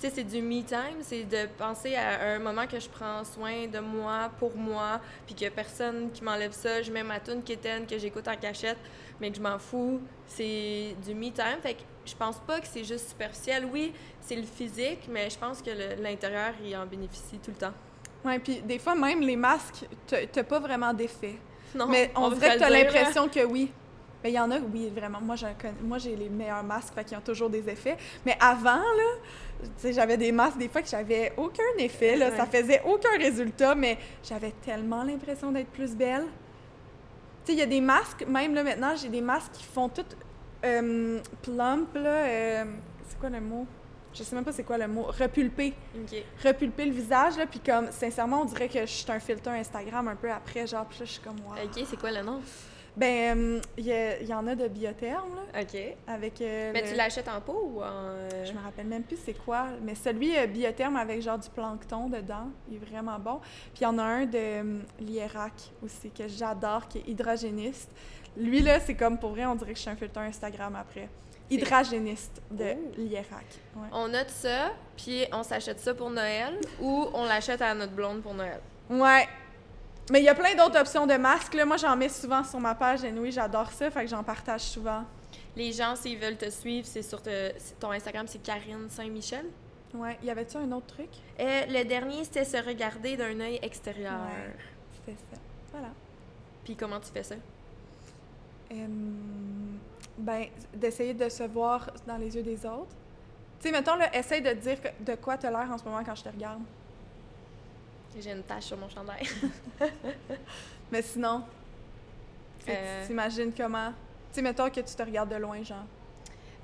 [SPEAKER 1] Tu sais, c'est du me time, c'est de penser à un moment que je prends soin de moi, pour moi, puis qu'il y a personne qui m'enlève ça. Je mets ma tune quétaine que j'écoute en cachette, mais que je m'en fous. C'est du me time. Fait que je pense pas que c'est juste superficiel. Oui, c'est le physique, mais je pense que l'intérieur, il en bénéficie tout le temps.
[SPEAKER 2] Ouais, puis des fois, même les masques, t'as pas vraiment d'effet.
[SPEAKER 1] Non,
[SPEAKER 2] mais on,
[SPEAKER 1] va
[SPEAKER 2] dirait que t'as
[SPEAKER 1] là.
[SPEAKER 2] l'impression que oui. Mais il y en a, oui, vraiment. Moi, j'ai les meilleurs masques, fait qu'ils ont toujours des effets. Mais avant, là, j'avais des masques des fois que j'avais aucun effet, là, ça faisait aucun résultat, mais j'avais tellement l'impression d'être plus belle. Tu sais, il y a des masques, même là maintenant, j'ai des masques qui font tout euh, plump, là. euh, c'est quoi le mot? Je sais même pas c'est quoi le mot. Repulpé.
[SPEAKER 1] OK.
[SPEAKER 2] Repulper le visage, là, puis comme, sincèrement, on dirait que je suis un filtre Instagram un peu après, genre, puis là, je suis comme, wow.
[SPEAKER 1] OK, c'est quoi le nom?
[SPEAKER 2] Ben, euh, il y, a- il y en a de biotherme, là,
[SPEAKER 1] OK.
[SPEAKER 2] avec. euh,
[SPEAKER 1] Mais
[SPEAKER 2] le-
[SPEAKER 1] tu l'achètes en pot ou en... euh,
[SPEAKER 2] Je me rappelle même plus c'est quoi, mais celui euh, biotherme avec genre du plancton dedans, il est vraiment bon. Puis il y en a un de euh, Lierac aussi que j'adore, qui est hydrogéniste. Lui, là, c'est comme pour vrai, on dirait que je suis un filtre Instagram après. Hydragéniste de
[SPEAKER 1] Oh.
[SPEAKER 2] Lierac. Ouais.
[SPEAKER 1] On note ça, puis on s'achète ça pour Noël ou on l'achète à notre blonde pour Noël?
[SPEAKER 2] Ouais. Mais il y a plein d'autres options de masques. Là. Moi, j'en mets souvent sur ma page. Et oui, j'adore ça, fait que j'en partage souvent.
[SPEAKER 1] Les gens, s'ils veulent te suivre, c'est sur te- ton Instagram, c'est Karine Saint-Michel.
[SPEAKER 2] Ouais. Y avait-tu un autre truc?
[SPEAKER 1] Euh, le dernier, c'était se regarder d'un œil extérieur.
[SPEAKER 2] Ouais. C'était ça. Voilà.
[SPEAKER 1] Puis comment tu fais ça?
[SPEAKER 2] Euh, ben, d'essayer de se voir dans les yeux des autres. Tu sais, mettons, là, essaye de dire que- de quoi t'as l'air en ce moment quand je te regarde.
[SPEAKER 1] J'ai une tache sur mon chandail. (laughs)
[SPEAKER 2] Mais sinon,
[SPEAKER 1] Euh.
[SPEAKER 2] tu t'imagines comment... Tu sais, mettons que tu te regardes de loin, genre.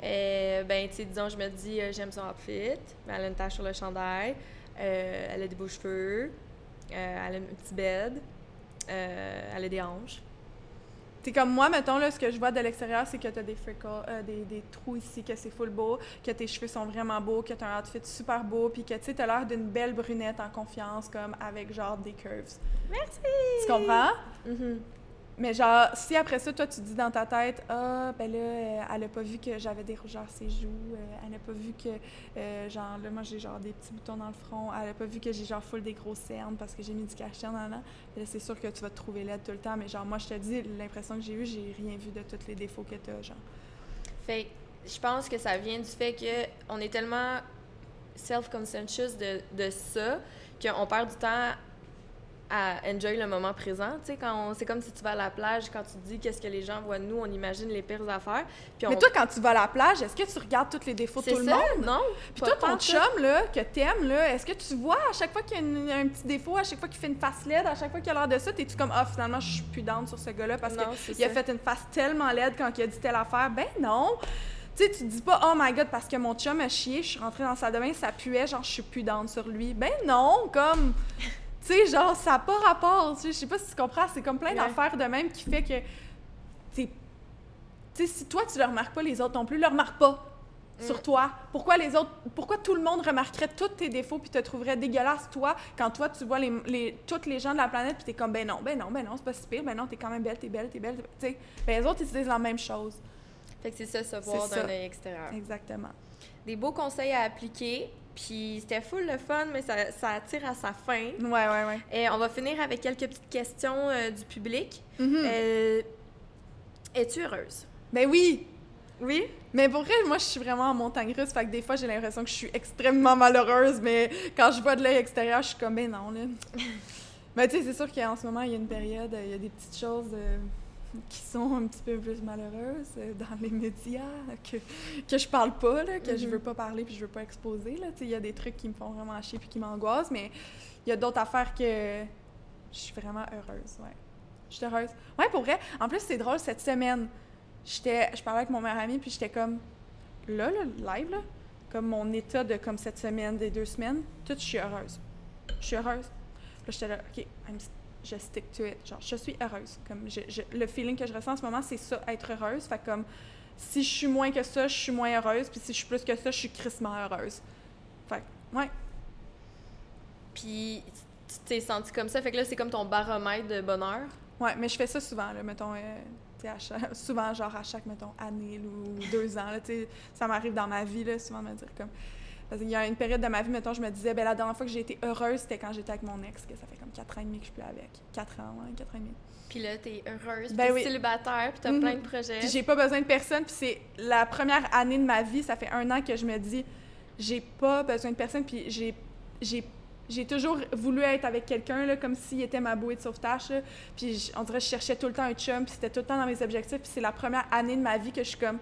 [SPEAKER 1] Euh, ben, tu sais, disons, je me dis, euh, j'aime son outfit, elle a une tache sur le chandail, elle a des beaux cheveux, elle a un petit bed, elle a des hanches.
[SPEAKER 2] T'es comme moi, mettons, là, ce que je vois de l'extérieur, c'est que t'as des freckles, euh, des, des trous ici, que c'est full beau, que tes cheveux sont vraiment beaux, que t'as un outfit super beau, puis que, tu sais, t'as l'air d'une belle brunette en confiance, comme avec, genre, des curves.
[SPEAKER 1] Merci!
[SPEAKER 2] Tu comprends?
[SPEAKER 1] Mhm.
[SPEAKER 2] Mais genre, si après ça, toi, tu dis dans ta tête, ah, ben là, euh, elle a pas vu que j'avais des rougeurs ses joues, euh, elle a pas vu que, euh, genre, là, moi, j'ai genre des petits boutons dans le front, elle a pas vu que j'ai genre full des grosses cernes parce que j'ai mis du cachet dans là. Là, c'est sûr que tu vas te trouver laide tout le temps, mais genre, moi, je te dis, l'impression que j'ai eue, j'ai rien vu de tous les défauts que t'as, genre.
[SPEAKER 1] Fait je pense que ça vient du fait que on est tellement self-conscious de, de ça qu'on perd du temps à enjoy le moment présent. Tu sais, quand c'est comme si tu vas à la plage, quand tu te dis qu'est-ce que les gens voient de nous, on imagine les pires affaires. Puis on...
[SPEAKER 2] Mais toi, quand tu vas à la plage, est-ce que tu regardes tous les défauts de tout le monde?
[SPEAKER 1] non?
[SPEAKER 2] Puis toi, ton
[SPEAKER 1] ça.
[SPEAKER 2] chum, là, que t'aimes, là, est-ce que tu vois à chaque fois qu'il y a une- un petit défaut, à chaque fois qu'il fait une face laide, à chaque fois qu'il a l'air de ça, t'es-tu comme, ah, finalement, je suis plus down sur ce gars-là parce qu'il a fait une face tellement laide quand il a dit telle affaire? Ben non! Tu sais, tu te dis pas, oh my god, parce que mon chum a chié, je suis rentrée dans de bain, ça puait, genre, je suis plus down sur lui. Ben non! Comme. Tu sais, genre, ça n'a pas rapport. Je sais pas si tu comprends, c'est comme plein
[SPEAKER 1] Ouais.
[SPEAKER 2] d'affaires de même qui fait que. Tu sais, si toi, tu le remarques pas, les autres non plus le remarquent pas sur
[SPEAKER 1] Mm.
[SPEAKER 2] toi. Pourquoi les autres, pourquoi tout le monde remarquerait tous tes défauts puis te trouverait dégueulasse toi quand toi tu vois les, les toutes les gens de la planète puis t'es comme ben non, ben non, ben non, c'est pas si pire, ben non, t'es quand même belle, t'es belle, t'es belle, tu sais. Ben les autres ils se disent la même chose.
[SPEAKER 1] Fait que c'est ça, se voir d'un œil extérieur.
[SPEAKER 2] Exactement.
[SPEAKER 1] Des beaux conseils à appliquer. Puis c'était full le fun, mais ça, ça attire à sa fin.
[SPEAKER 2] Ouais, ouais, ouais.
[SPEAKER 1] Et on va finir avec quelques petites questions euh, du public.
[SPEAKER 2] Mhm.
[SPEAKER 1] Euh, Es-tu heureuse?
[SPEAKER 2] Ben oui.
[SPEAKER 1] Oui?
[SPEAKER 2] Mais pour vrai, moi, je suis vraiment en montagne russe, fait que des fois, j'ai l'impression que je suis extrêmement malheureuse, mais quand je vois de l'œil extérieur, je suis comme, ben non, là. (laughs) mais tu sais, c'est sûr qu'en ce moment, il y a une période, il y a des petites choses euh, qui sont un petit peu plus malheureuses euh, dans les médias, que, que je parle pas, là, que je
[SPEAKER 1] Mhm.
[SPEAKER 2] veux pas parler puis je veux pas exposer, il y a des trucs qui me font vraiment chier puis qui m'angoissent, mais il y a d'autres affaires que je suis vraiment heureuse, ouais. Je suis heureuse. Ouais, pour vrai. En plus, c'est drôle, cette semaine, je parlais avec mon meilleur ami, puis j'étais comme, là, là, live, là, comme mon état de comme cette semaine, des deux semaines, tout, je suis heureuse. Je suis heureuse. Là, j'étais là, OK, I'm je stick to it. Genre, je suis heureuse. Comme, je, je- le feeling que je ressens en ce moment, c'est ça, être heureuse. Fait comme, si je suis moins que ça, je suis moins heureuse, puis si je suis plus que ça, je suis crissement heureuse. Fait ouais.
[SPEAKER 1] Puis tu t'es senti comme ça. Fait que là, c'est comme ton baromètre de bonheur.
[SPEAKER 2] Ouais, mais je fais ça souvent, là, mettons, euh, à chaque- (laughs) souvent, genre à chaque, mettons, année là, ou deux ans, là, ça m'arrive dans ma vie, là, souvent de me dire comme... Parce qu'il y a une période de ma vie, mettons, je me disais, ben la dernière fois que j'ai été heureuse, c'était quand j'étais avec mon ex, que ça fait comme quatre ans et demi que je suis plus avec. Quatre ans, ouais, quatre ans et demi.
[SPEAKER 1] Puis là, t'es heureuse,
[SPEAKER 2] Ben
[SPEAKER 1] t'es
[SPEAKER 2] oui.
[SPEAKER 1] célibataire, puis t'as
[SPEAKER 2] Mhm.
[SPEAKER 1] plein de projets.
[SPEAKER 2] Puis j'ai pas besoin de personne, puis c'est la première année de ma vie, ça fait un an que je me dis, j'ai pas besoin de personne, puis j'ai, j'ai j'ai toujours voulu être avec quelqu'un, là, comme s'il était ma bouée de sauvetage. là. Puis on dirait que je cherchais tout le temps un chum, puis c'était tout le temps dans mes objectifs. Puis c'est la première année de ma vie que je suis comme.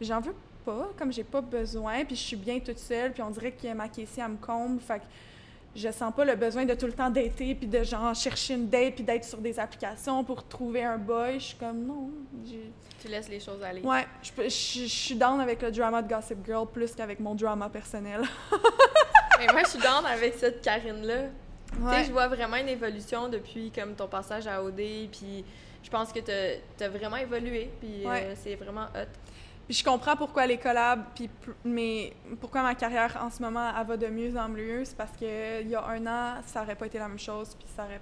[SPEAKER 2] J'en veux pas, comme j'ai pas besoin, puis je suis bien toute seule, puis on dirait que ma elle me comble. Fait que je sens pas le besoin de tout le temps dater, puis de genre chercher une date, puis d'être sur des applications pour trouver un boy. Je suis comme non.
[SPEAKER 1] Tu laisses les choses aller.
[SPEAKER 2] Ouais, je, peux- je, je suis down avec le drama de Gossip Girl plus qu'avec mon drama personnel. (laughs)
[SPEAKER 1] Mais moi, je suis down avec cette Karine-là. Tu sais, je vois vraiment une évolution depuis comme ton passage à OD, puis je pense que t'as as vraiment évolué, puis euh, c'est vraiment hot.
[SPEAKER 2] Puis je comprends pourquoi les collabs, puis mais pourquoi ma carrière en ce moment elle va de mieux en mieux, c'est parce que il y a un an ça aurait pas été la même chose, puis ça aurait,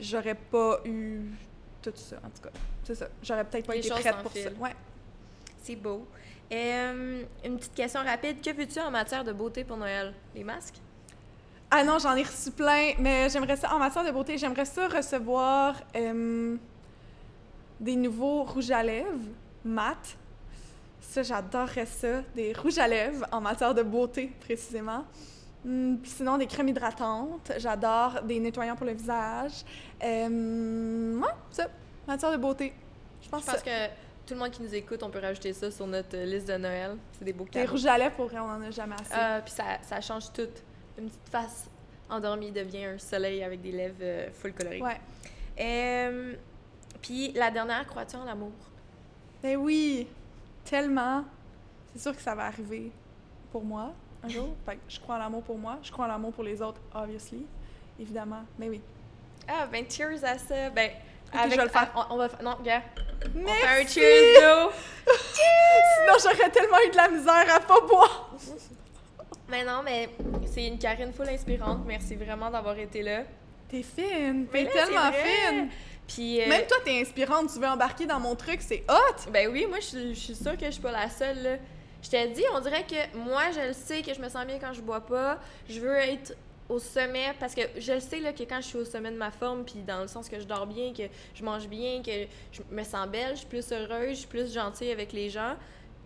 [SPEAKER 2] j'aurais pas eu tout ça en tout cas. C'est ça, j'aurais peut-être pas
[SPEAKER 1] Les
[SPEAKER 2] été prête pour ça. Ouais.
[SPEAKER 1] C'est beau. Euh, une petite question rapide. Que veux-tu en matière de beauté pour Noël? Les masques?
[SPEAKER 2] Ah non, j'en ai reçu plein, mais j'aimerais ça en matière de beauté, j'aimerais ça recevoir euh, des nouveaux rouges à lèvres mat. Ça, j'adorerais ça, des rouges à lèvres en matière de beauté précisément. Hum, puis sinon, des crèmes hydratantes. J'adore des nettoyants pour le visage. Euh, ouais, ça, matière de beauté. Je pense,
[SPEAKER 1] Je pense
[SPEAKER 2] que
[SPEAKER 1] tout le monde qui nous écoute, on peut rajouter ça sur notre liste de Noël. C'est des beaux
[SPEAKER 2] des
[SPEAKER 1] cadeaux.
[SPEAKER 2] rouges à lèvres, pour vrai, on en a jamais assez.
[SPEAKER 1] Euh, puis ça, ça change tout. Une petite face endormie devient un soleil avec des lèvres euh, full colorées.
[SPEAKER 2] ouais.
[SPEAKER 1] Euh, puis la dernière, crois-tu en l'amour?
[SPEAKER 2] Ben oui, tellement. C'est sûr que ça va arriver pour moi un jour. (laughs) Fait que je crois en l'amour pour moi. Je crois en l'amour pour les autres, obviously. Évidemment. Mais oui.
[SPEAKER 1] Ah, ben cheers à ça. Ben,
[SPEAKER 2] je vais le faire.
[SPEAKER 1] On, on va, non, gars, on
[SPEAKER 2] Merci!
[SPEAKER 1] fait un cheers d'eau. (laughs)
[SPEAKER 2] Sinon, j'aurais tellement eu de la misère à pas boire. (laughs)
[SPEAKER 1] Mais non, mais c'est une Karine full inspirante. Merci vraiment d'avoir été là.
[SPEAKER 2] T'es fine. T'es tellement fine.
[SPEAKER 1] Puis, euh,
[SPEAKER 2] Même toi, t'es inspirante. Tu veux embarquer dans mon truc. C'est hot.
[SPEAKER 1] ben oui, moi, je suis- sûre que je suis pas la seule, là. Je t'ai dit, on dirait que moi, je le sais que je me sens bien quand je bois pas. Je veux être au sommet parce que je le sais là, que quand je suis au sommet de ma forme, puis dans le sens que je dors bien, que je mange bien, que je me sens belle, je suis plus heureuse, je suis plus gentille avec les gens.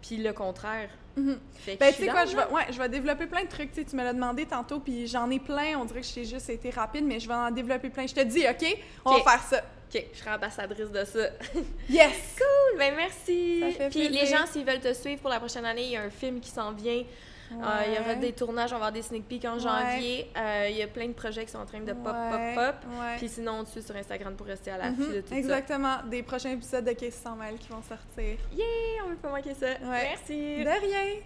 [SPEAKER 1] Puis le contraire.
[SPEAKER 2] Mhm.
[SPEAKER 1] Fait que
[SPEAKER 2] Ben, tu sais quoi, je vais, ouais, je vais développer plein de trucs. Tu me l'as demandé tantôt, puis j'en ai plein. On dirait que j'ai juste été rapide, mais je vais en développer plein. Je te dis, OK? On va faire ça.
[SPEAKER 1] Ok, je serai ambassadrice de ça. (laughs)
[SPEAKER 2] Yes!
[SPEAKER 1] Cool, ben merci.
[SPEAKER 2] Ça fait
[SPEAKER 1] Puis les gens, s'ils veulent te suivre pour la prochaine année, il y a un film qui s'en vient. Euh, il y aura des tournages, on va avoir des sneak peeks en
[SPEAKER 2] Ouais.
[SPEAKER 1] janvier. Euh, il y a plein de projets qui sont en train de pop,
[SPEAKER 2] Ouais,
[SPEAKER 1] pop, pop. Puis sinon, on te suit sur Instagram pour rester à
[SPEAKER 2] Mhm,
[SPEAKER 1] de tout
[SPEAKER 2] Exactement. Des prochains épisodes de Case 100 qui vont sortir.
[SPEAKER 1] ça. Yay, on veut pas manquer ça. Merci.
[SPEAKER 2] De rien!